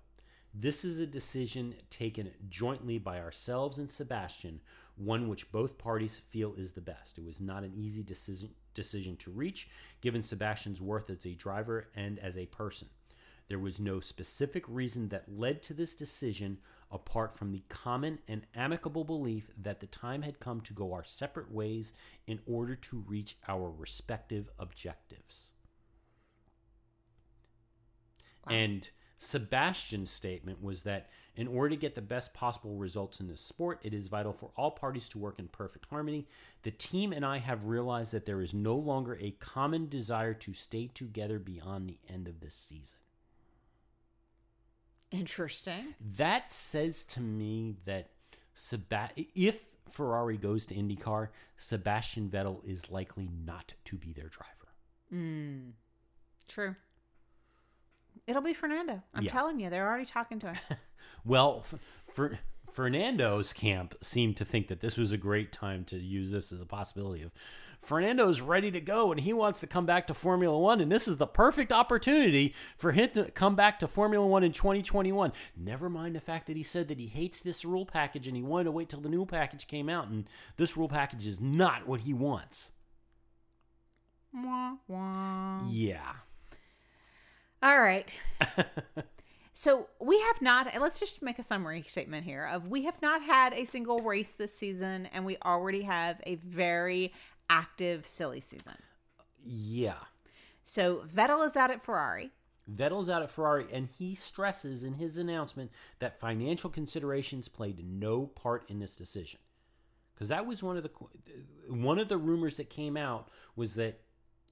This is a decision taken jointly by ourselves and Sebastian, one which both parties feel is the best. It was not an easy decision decision to reach, given Sebastian's worth as a driver and as a person. There was no specific reason that led to this decision apart from the common and amicable belief that the time had come to go our separate ways in order to reach our respective objectives. And Sebastian's statement was that in order to get the best possible results in this sport, it is vital for all parties to work in perfect harmony. The team and I have realized that there is no longer a common desire to stay together beyond the end of this season. Interesting. That says to me that Seba- if Ferrari goes to IndyCar, Sebastian Vettel is likely not to be their driver. Mm. True. It'll be Fernando. I'm Yeah. telling you, they're already talking to him. Well, for Fernando's camp seemed to think that this was a great time to use this as a possibility of Fernando's ready to go and he wants to come back to Formula One, and this is the perfect opportunity for him to come back to Formula One in 2021. Never mind the fact that he said that he hates this rule package and he wanted to wait till the new package came out, and this rule package is not what he wants. wah, wah. Yeah. All right. so we have not, and let's just make a summary statement here of we have not had a single race this season, and we already have a very active silly season. Yeah. So Vettel is out at Ferrari. Vettel's out at Ferrari, and he stresses in his announcement that financial considerations played no part in this decision. Because that was one of the one of the rumors that came out was that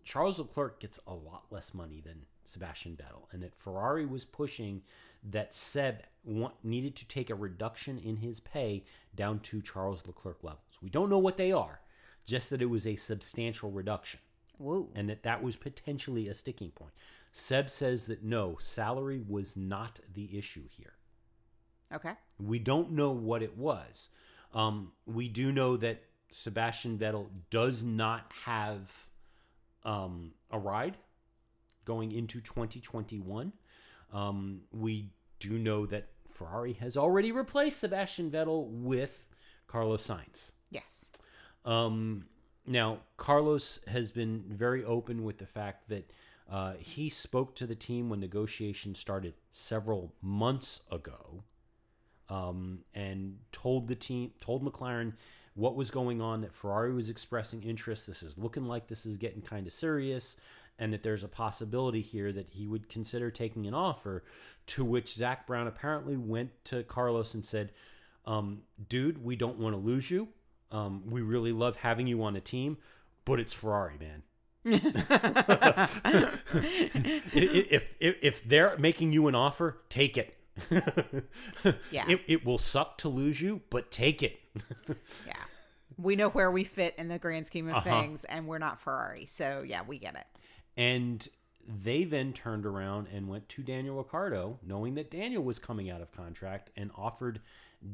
Charles Leclerc gets a lot less money than Sebastian Vettel, and that Ferrari was pushing that Seb want, needed to take a reduction in his pay down to Charles Leclerc levels. We don't know what they are, just that it was a substantial reduction. Whoa. And that that was potentially a sticking point. Seb says that no, salary was not the issue here. Okay. We don't know what it was. Um, we do know that Sebastian Vettel does not have um, a ride going into 2021. Um, we do know that Ferrari has already replaced Sebastian Vettel with Carlos Sainz. Yes. Um, now, Carlos has been very open with the fact that uh, he spoke to the team when negotiations started several months ago um, and told the team, told McLaren what was going on, that Ferrari was expressing interest. This is looking like this is getting kind of serious, and that there's a possibility here that he would consider taking an offer. To which Zak Brown apparently went to Carlos and said, um, Dude, we don't want to lose you. Um, we really love having you on the team, but it's Ferrari, man. if, if if they're making you an offer, take it. Yeah. It, it will suck to lose you, but take it. Yeah. We know where we fit in the grand scheme of Uh-huh. things, and we're not Ferrari. So, yeah, we get it. And they then turned around and went to Daniel Ricciardo, knowing that Daniel was coming out of contract, and offered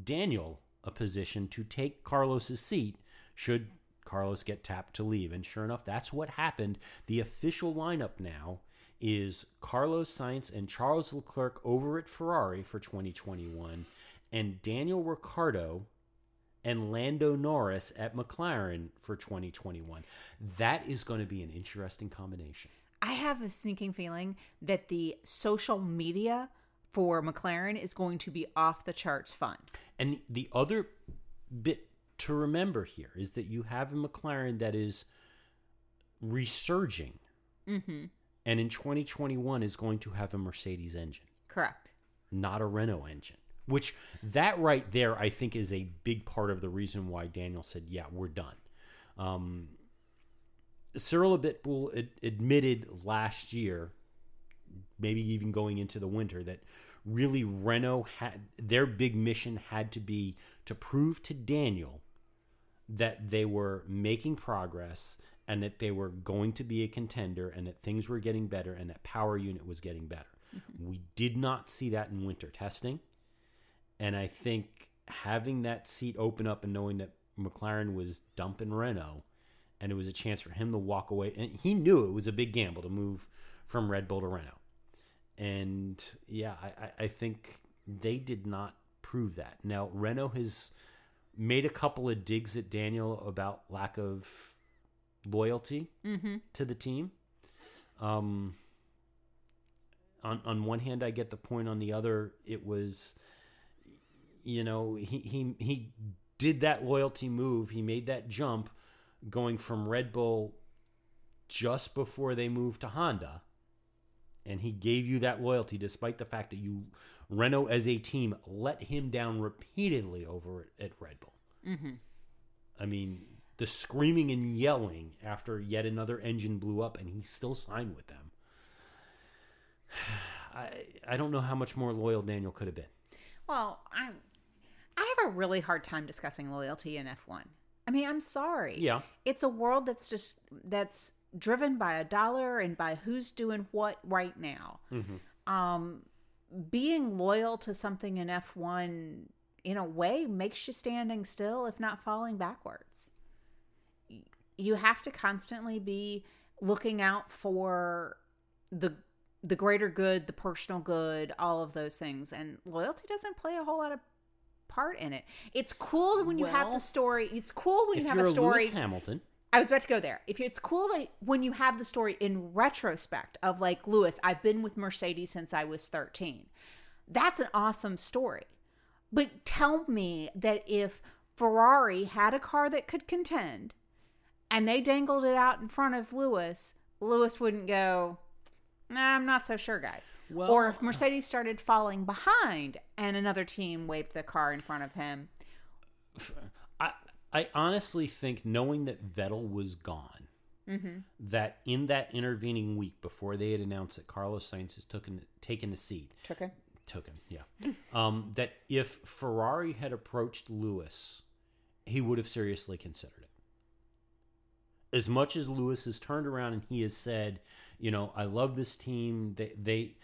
Daniel a position to take Carlos's seat should Carlos get tapped to leave. And sure enough, that's what happened. The official lineup now is Carlos Sainz and Charles Leclerc over at Ferrari for 2021, and Daniel Ricciardo and Lando Norris at McLaren for 2021. That is going to be an interesting combination. I have a sneaking feeling that the social media for McLaren is going to be off the charts fun. And the other bit to remember here is that you have a McLaren that is resurging. Mm-hmm. And in 2021 is going to have a Mercedes engine, Correct. not a Renault engine. Which that right there, I think, is a big part of the reason why Daniel said, "Yeah, we're done." Um, Cyril Abiteboul ad- admitted last year, maybe even going into the winter, that really Renault had their big mission had to be to prove to Daniel that they were making progress and that they were going to be a contender and that things were getting better and that power unit was getting better. We did not see that in winter testing. And I think having that seat open up and knowing that McLaren was dumping Renault and it was a chance for him to walk away. And he knew it was a big gamble to move from Red Bull to Renault. And yeah, I, I- think they did not prove that. Now, Renault has made a couple of digs at Daniel about lack of loyalty to the team. Um, on on one hand, I get the point. On the other, it was, you know, he he he did that loyalty move. He made that jump, going from Red Bull just before they moved to Honda, and he gave you that loyalty despite the fact that you Renault as a team let him down repeatedly over at, Red Bull. Mm-hmm. I mean, the screaming and yelling after yet another engine blew up, and he still signed with them. I I don't know how much more loyal Daniel could have been. Well, I'm. I have a really hard time discussing loyalty in F1. I mean, I'm sorry. Yeah. It's a world that's just that's driven by a dollar and by who's doing what right now. Um, being loyal to something in F1 in a way makes you standing still, if not falling backwards. You have to constantly be looking out for the the greater good, the personal good, all of those things, and loyalty doesn't play a whole lot of part in it. It's cool when you have the story. It's cool when you have a story. Lewis Hamilton, I was about to go there. If it's cool that when you have the story in retrospect of like Lewis, I've been with Mercedes since I was 13. That's an awesome story. But tell me that if Ferrari had a car that could contend and they dangled it out in front of Lewis, Lewis wouldn't go, Nah, I'm not so sure, guys. Well- or if Mercedes started falling behind and another team waved the car in front of him. I I honestly think knowing that Vettel was gone, Mm-hmm. that in that intervening week before they had announced that Carlos Sainz has taken taken the seat, Took it. took him, yeah, um, that if Ferrari had approached Lewis, he would have seriously considered it. As much as Lewis has turned around and he has said, you know, I love this team. They they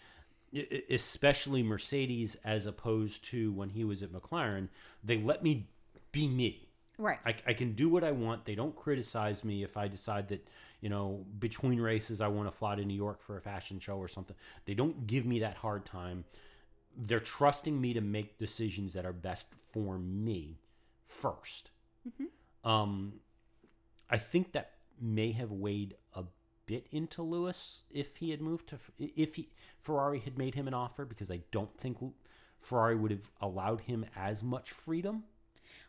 especially Mercedes as opposed to when he was at McLaren, they let me be me. Right. I, I can do what I want. They don't criticize me if I decide that, you know, between races I want to fly to New York for a fashion show or something. They don't give me that hard time. They're trusting me to make decisions that are best for me 1st Um, I think that may have weighed bit into Lewis if he had moved to if he Ferrari had made him an offer because I don't think Ferrari would have allowed him as much freedom.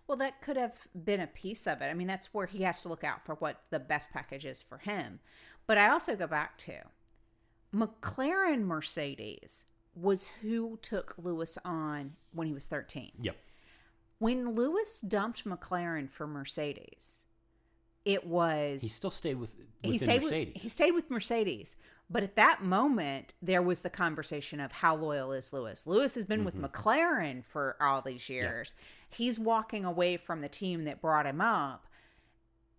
Well, that could have been a piece of it. I mean, that's where he has to look out for what the best package is for him. But I also go back to McLaren Mercedes was who took Lewis on when he was 13. Yep. When Lewis dumped McLaren for Mercedes, it was He still stayed with he stayed Mercedes. with he stayed with Mercedes. But at that moment, there was the conversation of how loyal is Lewis. Lewis has been with McLaren for all these years. He's walking away from the team that brought him up,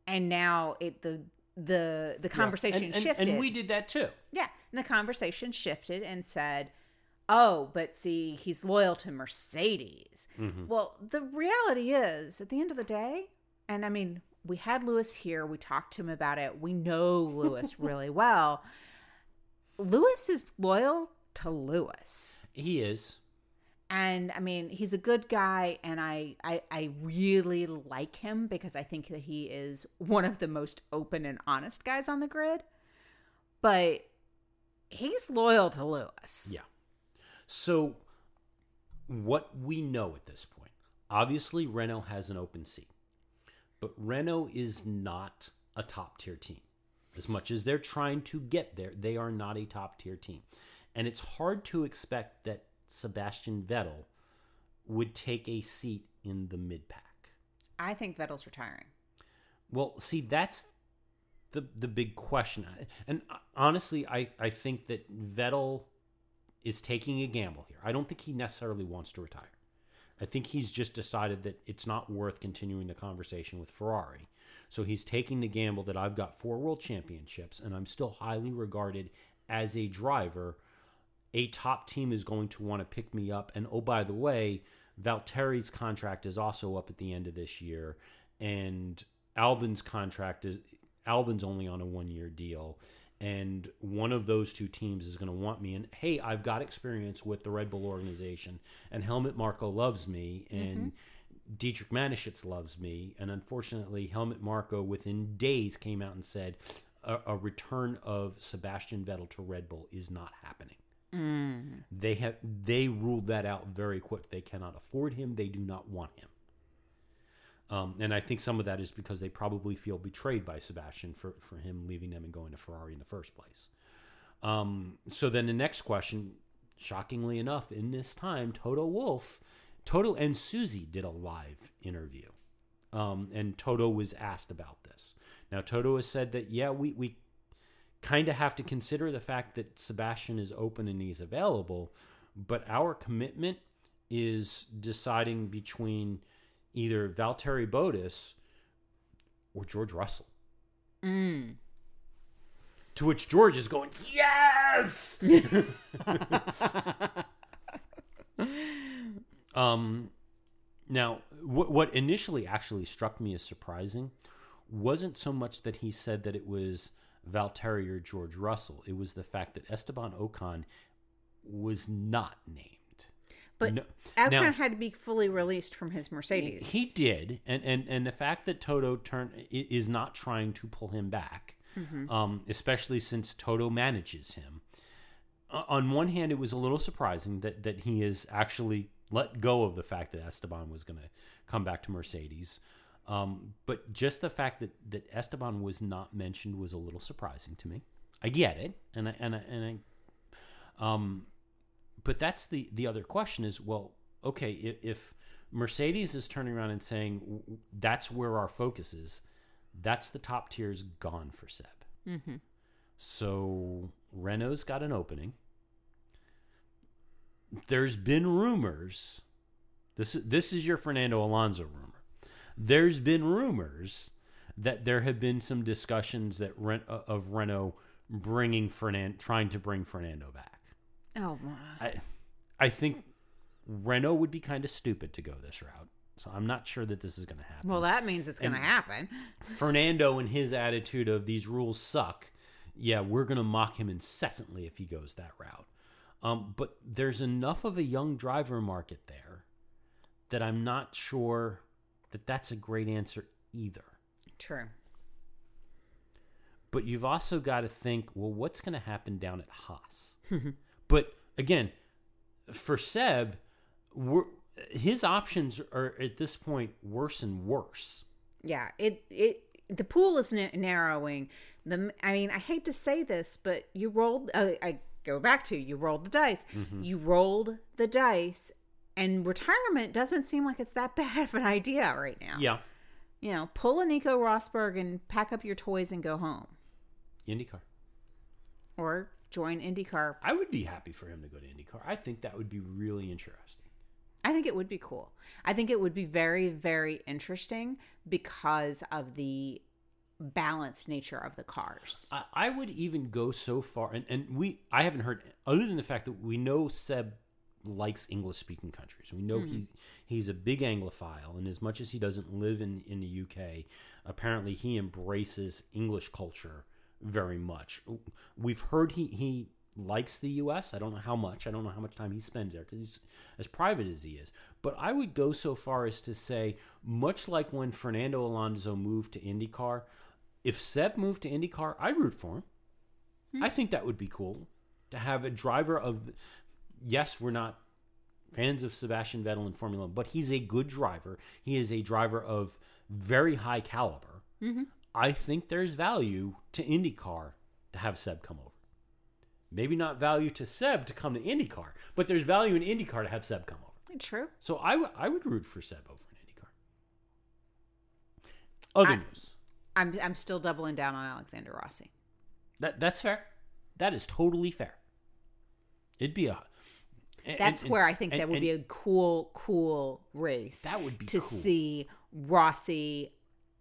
and now it the the the Yeah. conversation and, and- shifted. and we did that too. Yeah, and the conversation shifted and said, "Oh, but see, he's loyal to Mercedes." Mm-hmm. Well, the reality is, at the end of the day, and I mean, we had Lewis here. We talked to him about it. We know Lewis really well. Lewis is loyal to Lewis. He is. And I mean, he's a good guy, and I, I I really like him because I think that he is one of the most open and honest guys on the grid. But he's loyal to Lewis. Yeah. So, what we know at this point, obviously, Renault has an open seat, but Renault is not a top tier team. As much as they're trying to get there, they are not a top tier team. And it's hard to expect that Sebastian Vettel would take a seat in the mid pack. I think Vettel's retiring. Well, see, that's the the big question. And honestly, I, I think that Vettel is taking a gamble here. I don't think he necessarily wants to retire. I think he's just decided that it's not worth continuing the conversation with Ferrari. So he's taking the gamble that I've got four world championships and I'm still highly regarded as a driver. A top team is going to want to pick me up. And oh, by the way, Valtteri's contract is also up at the end of this year. And Albon's contract is Albon's only on a one year deal. And one of those two teams is going to want me. And hey, I've got experience with the Red Bull organization, and Helmut Marko loves me, and mm-hmm. Dietrich Mateschitz loves me. And unfortunately, Helmut Marko within days came out and said a, a return of Sebastian Vettel to Red Bull is not happening. Mm. They have they ruled that out very quick. They cannot afford him. They do not want him. Um, and I think some of that is because they probably feel betrayed by Sebastian for, for him leaving them and going to Ferrari in the first place. Um, so then the next question, shockingly enough, in this time, Toto Wolff, Toto and Susie did a live interview. Um, and Toto was asked about this. Now, Toto has said that, yeah, we, we kind of have to consider the fact that Sebastian is open and he's available, but our commitment is deciding between either Valtteri Bottas or George Russell. Mm. To which George is going, yes. um, now, what what initially actually struck me as surprising wasn't so much that he said that it was Valtteri or George Russell. It was the fact that Esteban Ocon was not named. But No- Ocon now- had to be fully released from his Mercedes. He did, and and and the fact that Toto turn is not trying to pull him back, um, especially since Toto manages him. O- On one hand, it was a little surprising that that he is actually let go of the fact that Esteban was going to come back to Mercedes. Um, but just the fact that that Esteban was not mentioned was a little surprising to me. I get it, and I and I, and I Um, but that's the the other question is well, okay, if, if Mercedes is turning around and saying "W- w- that's where our focus is, that's the top tier is gone for Seb. Mm-hmm. So Renault's got an opening. There's been rumors. This this is your Fernando Alonso rumor. There's been rumors that there have been some discussions that Ren, uh, of Renault bringing Fernand trying to bring Fernando back. Oh my. I I think Renault would be kind of stupid to go this route. So I'm not sure that this is going to happen. Well, that means it's going to happen. Fernando and his attitude of these rules suck. Yeah, we're going to mock him incessantly if he goes that route. Um, but there's enough of a young driver market there that I'm not sure that that's a great answer either. True. But you've also got to think, well, what's going to happen down at Haas? but again, for Seb, his options are at this point worse and worse. Yeah. It it the pool is na- narrowing. The I mean, I hate to say this, but you rolled. Uh, I go back to you rolled the dice. You rolled the dice, and retirement doesn't seem like it's that bad of an idea right now. Yeah, You know, pull a Nico Rosberg and pack up your toys and go home, IndyCar. or join IndyCar. I would be happy for him to go to IndyCar. I think that would be really interesting. I think it would be cool. I think it would be very, very interesting because of the balanced nature of the cars. I, I would even go so far, and, and we I haven't heard other than the fact that we know Seb likes English speaking countries. We know hmm. he he's a big Anglophile, and as much as he doesn't live in in the UK, apparently he embraces English culture very much. We've heard he he likes the US. I don't know how much. I don't know how much time he spends there because he's as private as he is. But I would go so far as to say, much like when Fernando Alonso moved to IndyCar, if Seb moved to IndyCar, I'd root for him. Hmm. I think that would be cool to have a driver of. Yes, we're not fans of Sebastian Vettel in Formula One, but he's a good driver. He is a driver of very high caliber. Mm-hmm. I think there's value to IndyCar to have Seb come over. Maybe not value to Seb to come to IndyCar, but there's value in IndyCar to have Seb come over. True. So I would I would root for Seb over in IndyCar. Other I- news. I'm I'm still doubling down on Alexander Rossi. That that's fair. That is totally fair. It'd be a. and- That's and- where I think and- that would be a cool, cool race. That would be to cool. see Rossi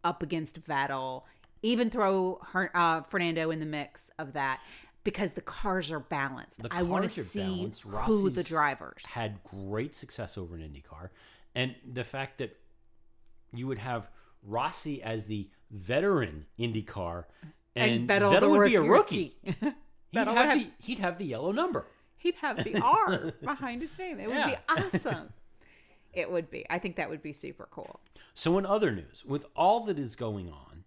up against Vettel, even throw her, uh, Fernando in the mix of that because the cars are balanced. The I want to see who the drivers. had great success over in IndyCar, and the fact that you would have Rossi as the veteran IndyCar, and, Vettel, the would be a rookie. rookie. He'd have, have- the, he'd have the yellow number. He'd have the R behind his name. It would be awesome. It would be. I think that would be super cool. So, in other news, with all that is going on,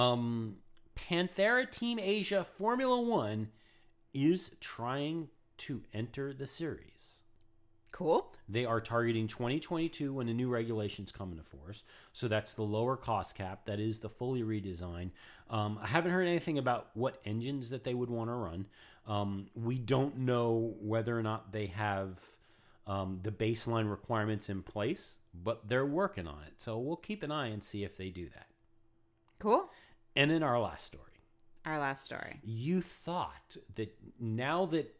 um, Panthera Team Asia Formula One is trying to enter the series. Cool. They are targeting 2022 when the new regulations come into force. So that's the lower cost cap. That is the fully redesign. Um, I haven't heard anything about what engines that they would want to run. Um, we don't know whether or not they have um, the baseline requirements in place, but they're working on it. So we'll keep an eye and see if they do that. Cool. And in our last story, Our last story. you thought that now that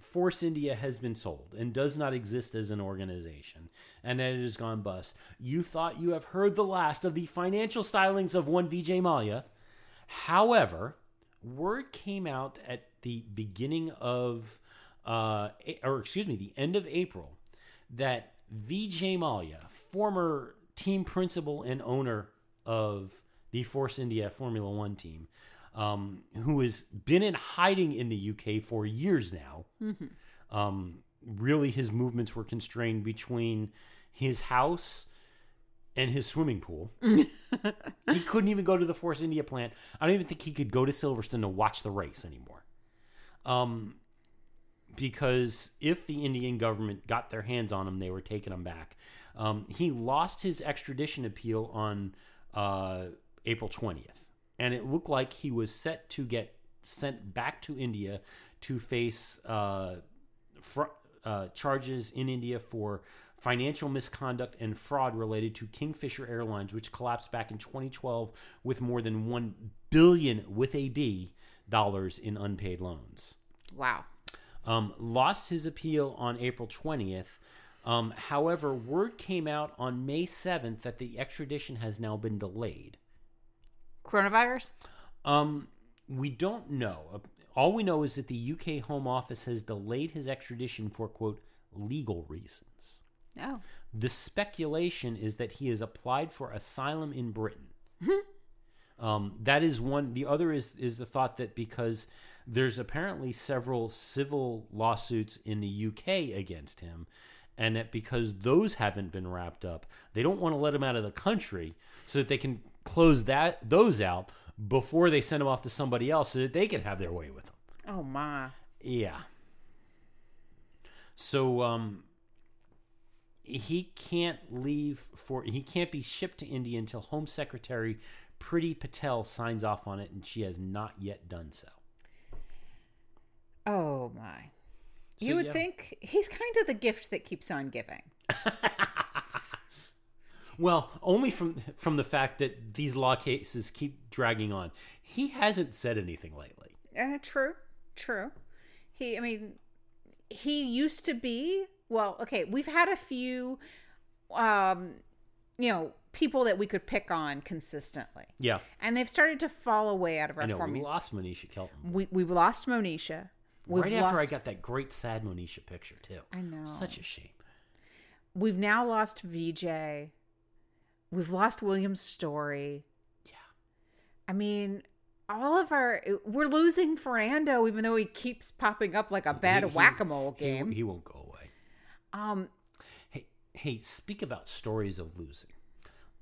Force India has been sold and does not exist as an organization and that it has gone bust, you thought you have heard the last of the financial stylings of one Vijay Mallya. However, word came out at the beginning of, uh, or excuse me, the end of April, that Vijay Mallya, former team principal and owner of the Force India Formula One team, um, who has been in hiding in the UK for years now. Um, really, his movements were constrained between his house and his swimming pool. he couldn't even go to the Force India plant. I don't even think he could go to Silverstone to watch the race anymore. Um, because if the Indian government got their hands on him, they were taking him back. Um, he lost his extradition appeal on uh, April 20th, and it looked like he was set to get sent back to India to face uh, fr- uh, charges in India for financial misconduct and fraud related to Kingfisher Airlines, which collapsed back in 2012 with more than one billion with a B dollars in unpaid loans. Wow. Um, lost his appeal on April 20th. Um, however, word came out on May 7th that the extradition has now been delayed. Coronavirus? Um, we don't know. All we know is that the UK Home Office has delayed his extradition for, quote, legal reasons. Oh. The speculation is that he has applied for asylum in Britain. um, that is one. The other is is the thought that because there's apparently several civil lawsuits in the UK against him, and that because those haven't been wrapped up, they don't want to let him out of the country so that they can close that those out before they send him off to somebody else so that they can have their way with him. Oh my. Yeah. So um he can't leave for he can't be shipped to India until Home Secretary Priti Patel signs off on it and she has not yet done so. Oh my. So, you would yeah. think he's kind of the gift that keeps on giving. Well, only from from the fact that these law cases keep dragging on. He hasn't said anything lately. Uh, true, true. He, I mean, he used to be. Well, okay, we've had a few, um, you know, people that we could pick on consistently, Yeah. and they've started to fall away out of our I know we lost Monisha Kelton. We we lost Monisha. We've right after I got that great sad Monisha picture too. I know. Such a shame. We've now lost VJ. We've lost William's story. Yeah. I mean, all of our we're losing Fernando, even though he keeps popping up like a bad He- he- whack a mole he- game. he won't go away. um, Hey, hey, speak about stories of losing.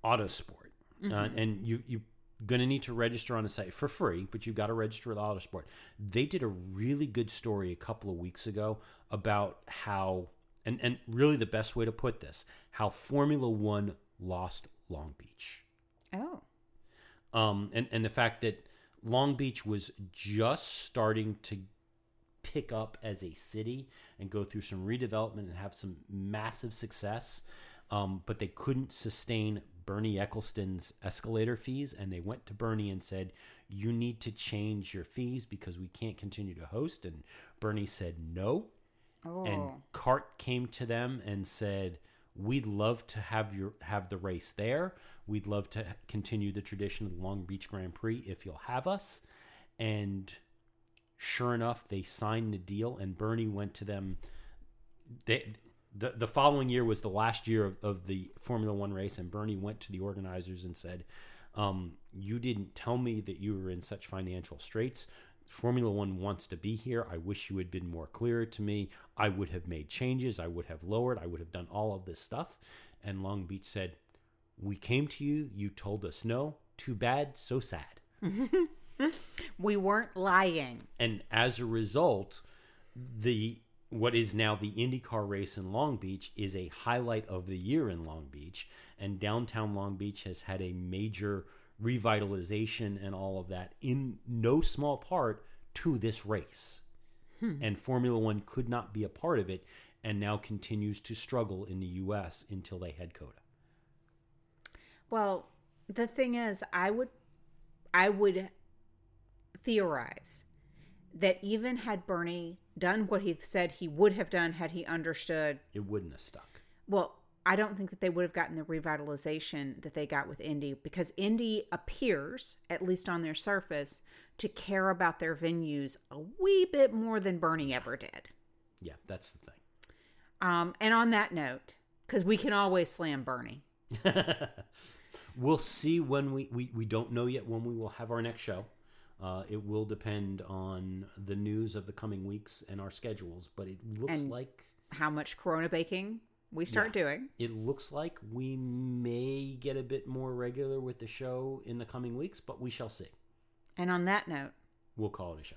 Autosport, uh, Mm-hmm. and you you gonna need to register on the site for free, but you've got to register with Autosport. They did a really good story a couple of weeks ago about how, and and really the best way to put this, how Formula One lost Long Beach. oh, um, and and the fact that Long Beach was just starting to pick up as a city and go through some redevelopment and have some massive success, um, but they couldn't sustain Bernie Ecclestone's escalator fees, and they went to Bernie and said, "You need to change your fees because we can't continue to host." And Bernie said no, oh, and CART came to them and said, "We'd love to have your have the race there. We'd love to continue the tradition of the Long Beach Grand Prix if you'll have us." And sure enough, they signed the deal, and Bernie went to them. They, the the following year was the last year of, of the Formula One race, and Bernie went to the organizers and said, um, "You didn't tell me that you were in such financial straits." Formula One wants to be here. I wish you had been more clear to me. I would have made changes. I would have lowered. I would have done all of this stuff. And Long Beach said, We came to you. You told us no. Too bad. So sad. we weren't lying. And as a result, the what is now the IndyCar race in Long Beach is a highlight of the year in Long Beach. And downtown Long Beach has had a major revitalization and all of that in no small part to this race. Hmm. And Formula One could not be a part of it and now continues to struggle in the US until they had COTA. Well, the thing is, I would, I would theorize that even had Bernie done what he said he would have done had he understood It wouldn't have stuck. Well, I don't think that they would have gotten the revitalization that they got with Indy because Indy appears, at least on their surface, to care about their venues a wee bit more than Bernie ever did. Yeah, that's the thing. Um, and on that note, because we can always slam Bernie. We'll see when we, we we don't know yet when we will have our next show. Uh, it will depend on the news of the coming weeks and our schedules, but it looks And- like How much Corona baking we start doing. it looks like we may get a bit more regular with the show in the coming weeks, but we shall see. And on that note, We'll call it a show.